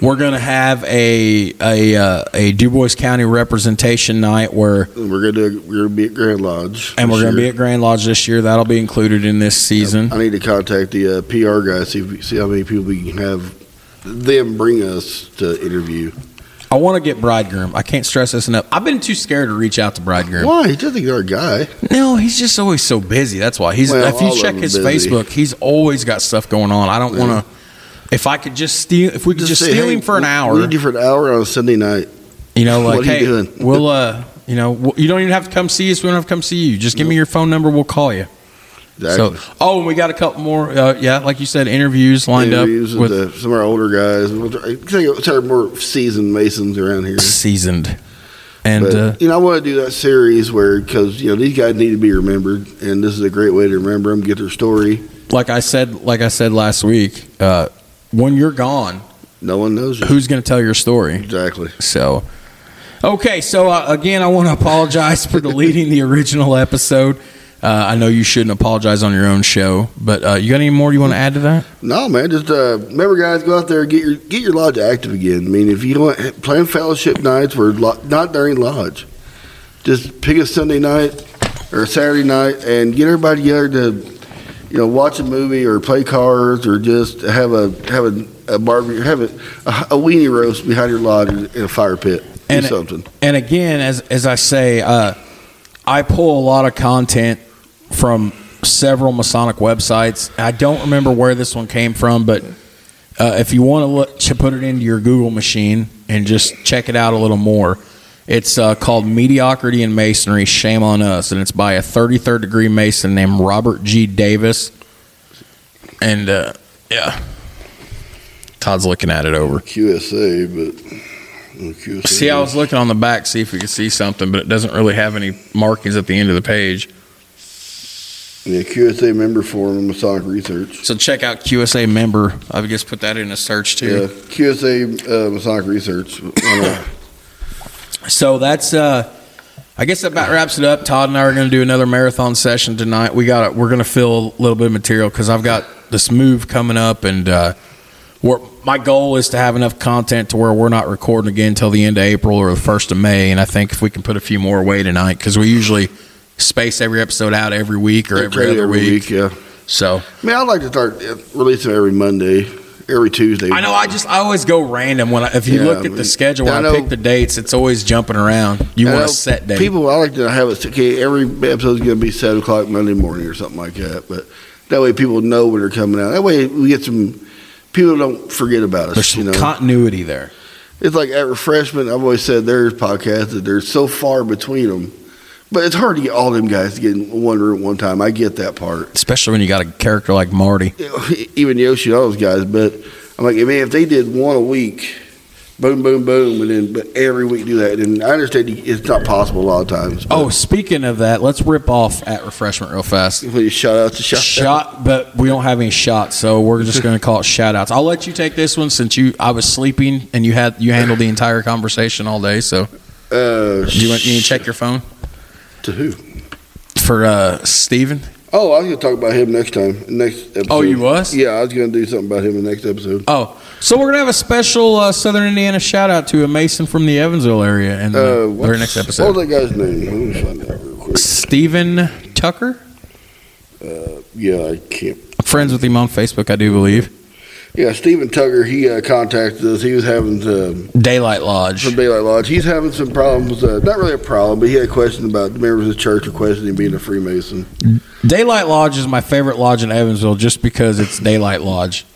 we're gonna have a a uh, a Dubois County representation night where, we're gonna we're gonna be at Grand Lodge, and we're gonna be at Grand Lodge this year. That'll be included in this season. I need to contact the uh, PR guy see if see how many people we can have them bring us to interview. I want to get Bridegroom. I can't stress this enough. I've been too scared to reach out to Bridegroom. Why? He doesn't think they're a guy. No, he's just always so busy. That's why he's. Well, if all you of check them his busy. Facebook, he's always got stuff going on. I don't want to. If I could just steal, if we could just, say, steal hey, him for an we- hour, We need you for an hour on a Sunday night. you know, like What are you hey, doing? we'll, uh, you know, w- you don't even have to come see us. We don't have to come see you. Just give me your phone number. We'll call you. Exactly. So, oh, and we got a couple more. Uh, yeah, like you said, interviews lined Interviews up with with the, some of our older guys. Some are more seasoned Masons around here. seasoned, and But, uh, you know, I want to do that series where because you know these guys need to be remembered, and this is a great way to remember them, get their story. like I said, like I said last week, uh, when you're gone, No one knows you. who's going to tell your story? exactly. So, okay. So uh, again, I want to apologize for deleting the original episode. Uh, I know you shouldn't apologize on your own show, but uh, you got any more you want to add to that? No, man. Just uh, remember, guys, go out there and get your get your lodge active again. I mean, if you want plan fellowship nights or lo- not during lodge, just pick a Sunday night or a Saturday night and get everybody together to, you know, watch a movie or play cards or just have a have a, a barbecue, have a, a weenie roast behind your lodge in a fire pit. Do And- something. And again, as as I say, uh, I pull a lot of content from several Masonic websites. I don't remember where this one came from, but uh, if you want to look, to put it into your Google machine and just check it out a little more, it's uh, called Mediocrity in Masonry. Shame on us, and it's by a 33rd degree Mason named Robert G. Davis. And uh, yeah, Todd's looking at it over. QSA, but QSA. See, I was looking on the back, see if we could see something, but it doesn't really have any markings at the end of the page. Yeah, QSA member forum Masonic research. So check out QSA member. I would just put that in a search too. Yeah. QSA uh, Masonic research. So that's, uh, I guess that about wraps it up. Todd and I are going to do another marathon session tonight. We got, we're going to fill a little bit of material because I've got this move coming up, and uh, we're, my goal is to have enough content to where we're not recording again until the end of April or the first of May. And I think if we can put a few more away tonight, because we usually space every episode out every week or every other week. Yeah, So I mean, I'd like to start uh, releasing every Monday, every Tuesday. I know. I just I always go random when I, if you Yeah, look I at mean, the schedule when I I, pick the dates, it's always jumping around. You I want a set date. People, I like to have it. Okay, every episode is going to be seven o'clock Monday morning or something like that. But that way, people know when they're coming out. That way, we get some. People don't forget about us. There's some you know, continuity there. it's like at refreshment. I've always said there's podcasts that they're so far between them, but it's hard to get all them guys to get in one room at one time. I get that part. Especially when you got a character like Marty. even Yoshi, all those guys. But I'm like, man, if they did one a week, boom, boom, boom, and then but every week do that, and I understand it's not possible a lot of times. Oh, speaking of that, let's rip off at refreshment real fast. please shout out to shout, Shot, but we don't have any shots, so we're just going to call it shout outs. I'll let you take this one since you I was sleeping and you had you handled the entire conversation all day. So Uh, do you want you need to check your phone to who? for uh Steven? Oh, I was to talk about him next time. Next episode. Oh, you was? Yeah, I was going to do something about him in the next episode. Oh, so we're gonna have a special uh, Southern Indiana shout out to a Mason from the Evansville area in the Uh, very what's- next What episode. was that guy's name? Let me find out real quick. Stephen Tucker, Uh, Yeah, I can't. friends with him on Facebook, I do believe. Yeah, Stephen Tucker. He uh, contacted us. He was having um, Daylight Lodge. from Daylight Lodge. He's having some problems. Uh, not really a problem, but he had a question about the members of the church requesting him being a Freemason. Daylight Lodge is my favorite lodge in Evansville, just because it's Daylight Lodge.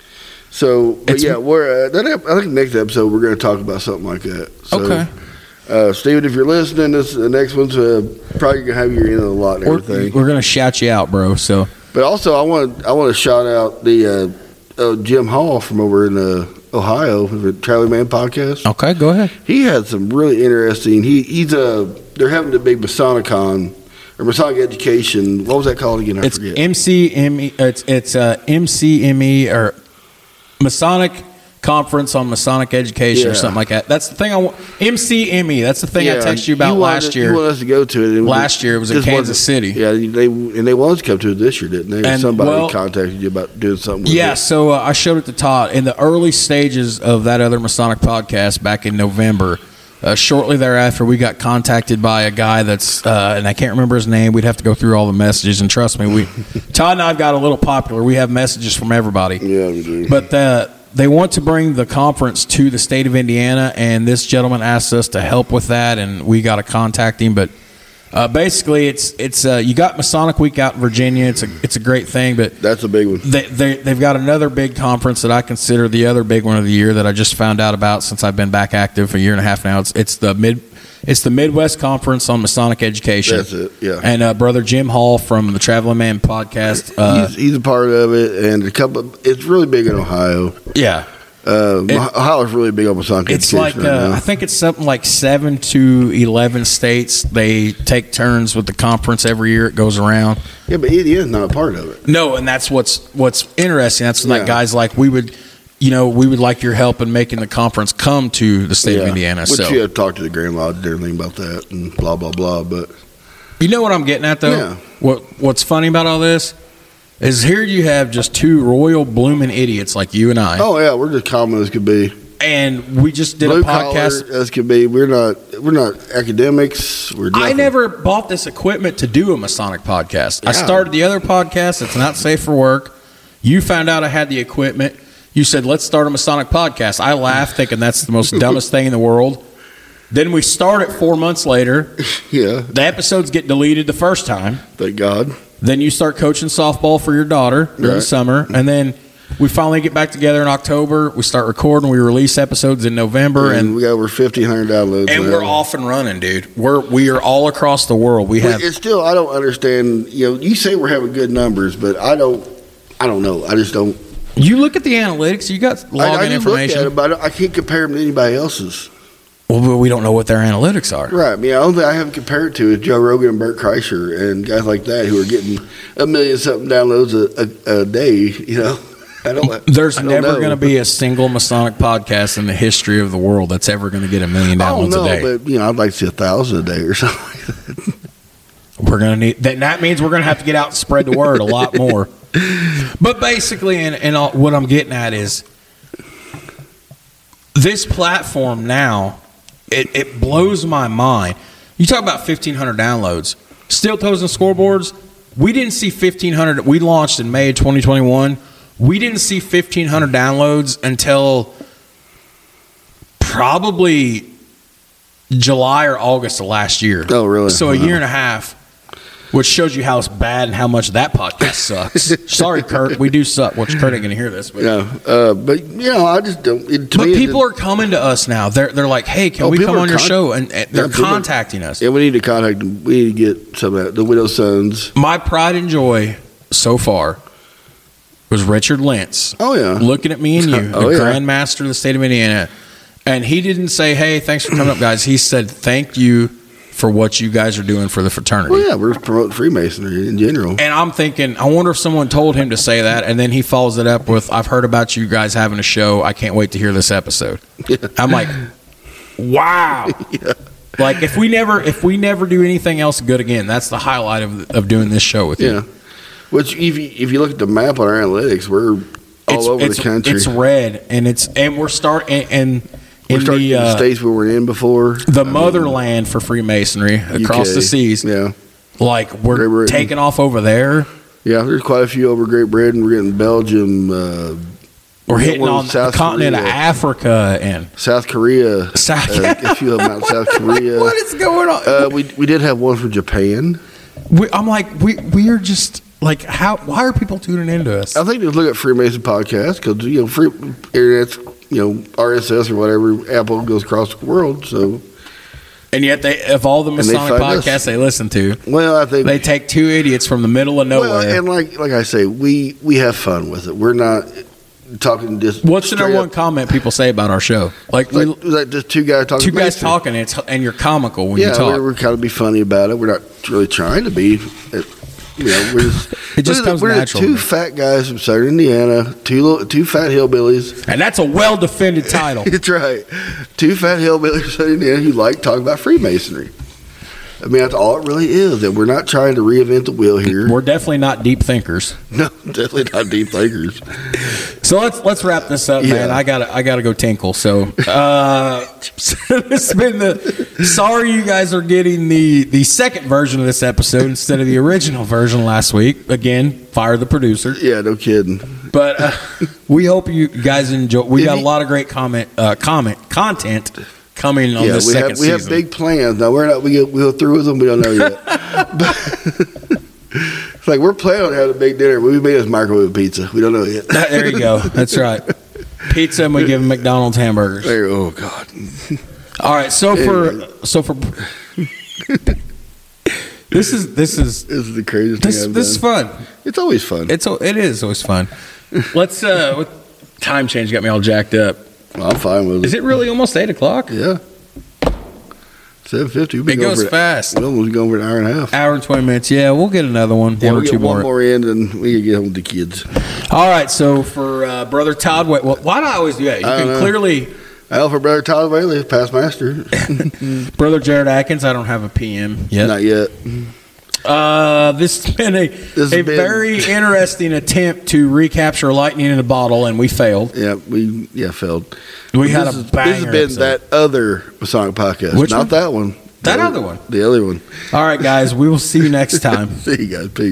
So, but It's- yeah, we're uh, that, I think next episode we're going to talk about something like that. So, Okay. Uh, Steven, if you're listening, this the next one's uh, probably gonna have your end of the lot and We're, everything. we're gonna shout you out, bro. So But also, I want I want to shout out the uh, Jim Hall from over in uh, Ohio, the Traveling Man podcast. Okay, go ahead. He had some really interesting. He he's uh they're having the big Masonicon or Masonic education. What was that called again? I It's forget. MCME. It's it's uh, MCME or Masonic Conference on Masonic Education or something like that. That's the thing I want. MCME. That's the thing I texted you about wanted- last You year. wanted us to go to it. and Last year it was in Kansas City. Yeah, they and they wanted to come to it this year, didn't they? And, Somebody well- contacted you about doing something. With Yeah, it. so uh, I showed it to Todd in the early stages of that other Masonic podcast back in November. Uh, shortly thereafter, we got contacted by a guy that's, uh, and I can't remember his name. We'd have to go through all the messages, and trust me, we Todd and I've got a little popular. We have messages from everybody. Yeah, we do. But uh, they want to bring the conference to the state of Indiana, and this gentleman asked us to help with that, and we got to contact him. But uh, basically, it's it's uh, you got Masonic Week out in Virginia. It's a it's a great thing, but That's a big one. they, they they've got another big conference that I consider the other big one of the year that I just found out about since I've been back active for a year and a half now. It's it's the mid it's the Midwest Conference on Masonic Education. That's it, yeah. And uh, brother Jim Hall from the Traveling Man podcast. Uh, he's, he's a part of it, and a couple. It's really big in Ohio. yeah. Uh, It- Ohio's really big on Masonic It's education It's like right uh. I think it's something like seven to eleven states. They take turns with the conference every year. It goes around. yeah, but Indiana's not a part of it. No, and that's what's what's interesting. That's when Yeah. that guys like we would, you know, we would like your help in making the conference come to the state of Indiana. Which so you have to talk to the Grand Lodge and everything about that, and blah blah blah. But you know what I'm getting at though. Yeah. What What's funny about all this is here you have just two royal blooming idiots like you and I, oh yeah, we're just common as could be. and we just did Blue a podcast. collar as could be. We're not. We're not academics. We're. I never bought this equipment to do a Masonic podcast. I started the other podcast. It's not safe for work. You found out I had the equipment. You said, let's start a Masonic podcast. I laughed, thinking that's the most dumbest thing in the world. Then we start it four months later. Yeah. The episodes get deleted the first time. Thank God. Then you start coaching softball for your daughter during the Right. summer. And then we finally get back together in October. We start recording. We release episodes in November. and And, we got over fifteen hundred downloads. and now. we're off and running, dude. We're, we are all across the world. We But have it's still. I don't understand. You know, you say we're having good numbers, but I don't. I don't know. I just don't. You look at the analytics. You got I, login I can look at information. it, but I, I can't compare them to anybody else's. well, but we don't know what their analytics are. Right. I mean, the only thing I haven't compared to is Joe Rogan and Bert Kreischer and guys like that who are getting a million something downloads a, a, a day. You know, I don't. There's I don't never going to be a single Masonic podcast in the history of the world that's ever going to get a million I downloads know, a day. but you know, I'd like to see a thousand a day or something. Like that. We're going to need that. That means we're going to have to get out and spread the word a lot more. But basically, and, and all, what I'm getting at is this platform now. It, it blows my mind. You talk about 1,500 downloads. Steel toes and scoreboards. We didn't see 1,500. We launched in May of 2021. We didn't see 1,500 downloads until probably July or August of last year. Oh, really? So a year and a half, which shows you how bad and how much that podcast sucks. Sorry, Kurt, we do suck. Which Kurt ain't gonna hear this, but. Yeah, uh, but you know, I just don't. It, But people are coming to us now. They're they're like, "Hey, can Oh, we people come are on your con- show?" And, and they're Yeah, people- contacting us. Yeah, we need to contact them. We need to get some of that. The Widow Sons. My pride and joy so far was Richard Lentz Oh yeah, looking at me and you, Oh, the yeah. Grand Master of the state of Indiana, and he didn't say, "Hey, thanks for coming up, guys." He said, "Thank you for what you guys are doing for the fraternity." well, yeah, we're promoting Freemasonry in general. And I'm thinking, I wonder if someone told him to say that, and then he follows it up with, "I've heard about you guys having a show. I can't wait to hear this episode." I'm like, "Wow!" Like if we never, if we never do anything else good again, that's the highlight of of doing this show with you. Yeah, which if you if you look at the map on our analytics, we're all It's, over it's, the country. it's red, and it's and we're starting and, we're in the in the uh, states we were in before. the I mean, motherland for Freemasonry across UK. the seas. Yeah, Like we're taking off over there. yeah. There's quite a few over Great Britain. We're getting Belgium. Uh, We're hitting on the South continent of Korea. Africa and South Korea. South. Uh, a few of them out South Korea. what is going on? Uh, we we did have one from Japan. we, I'm like, we we are just like, how? Why are people tuning into us? I think just look at Freemason podcast because you know free internet's you know RSS or whatever Apple goes across the world. So And yet, they of all the they Masonic us. podcasts they listen to, well, I think they take two idiots from the middle of nowhere. Well, and like like I say, we we have fun with it. We're not talking just. What's the number one comment people say about our show? Like, we, Like, like just two guys talking. two guys talking, and, it's, and you're comical when Yeah, you talk. we're, we're kind of be funny about it. We're not really trying to be. It, you know, we're just, It just comes we're natural. Two fat guys from Southern Indiana, two little, two fat hillbillies. and that's a well defended title. That's right. Two fat hillbillies from Southern Indiana who like talking about Freemasonry. I mean, that's all it really is. And we're not trying to reinvent the wheel here. We're definitely not deep thinkers. No, definitely not deep thinkers. So let's let's wrap this up, man. I got to I got to go tinkle. So uh, it's been the sorry you guys are getting the the second version of this episode instead of the original version last week. Again, fire the producer. Yeah, no kidding. But uh, we hope you guys enjoy. We got a lot of great comment uh, comment content coming on yeah, this we second have we have big plans. Now we're not we go, we go through with them. We don't know yet. but, it's like we're planning on having a big dinner. We made us microwave pizza. We don't know yet. there you go. That's right. Pizza and we give them McDonald's hamburgers. There, oh God. All right, so Anyway. for so for this is this is This is the craziest this thing I've this is fun. It's always fun. It's it is always fun. Let's uh, what, time change got me all jacked up. I'm fine with it. Is it really almost eight o'clock? Yeah. Seven fifty. It goes fast. We'll almost go over an hour and a half. Hour and twenty minutes. Yeah, we'll get another one. Yeah, one we or get two one more. more in, and we can get home the kids. All right, so for uh, brother Todd, wait, well, why do I always do that? You I can know. clearly, Alpha brother Tyler Bailey, past master. brother Jared Atkins. I don't have a PM yet. Not yet. Uh, this has been a, has a been- very interesting attempt to recapture lightning in a bottle, and we failed. Yeah, we yeah failed. We had this a is- banger This has been episode. that other Masonic podcast, Which not one? that one. That The other one. The other one. All right, guys, we will see you next time. See you guys. Peace.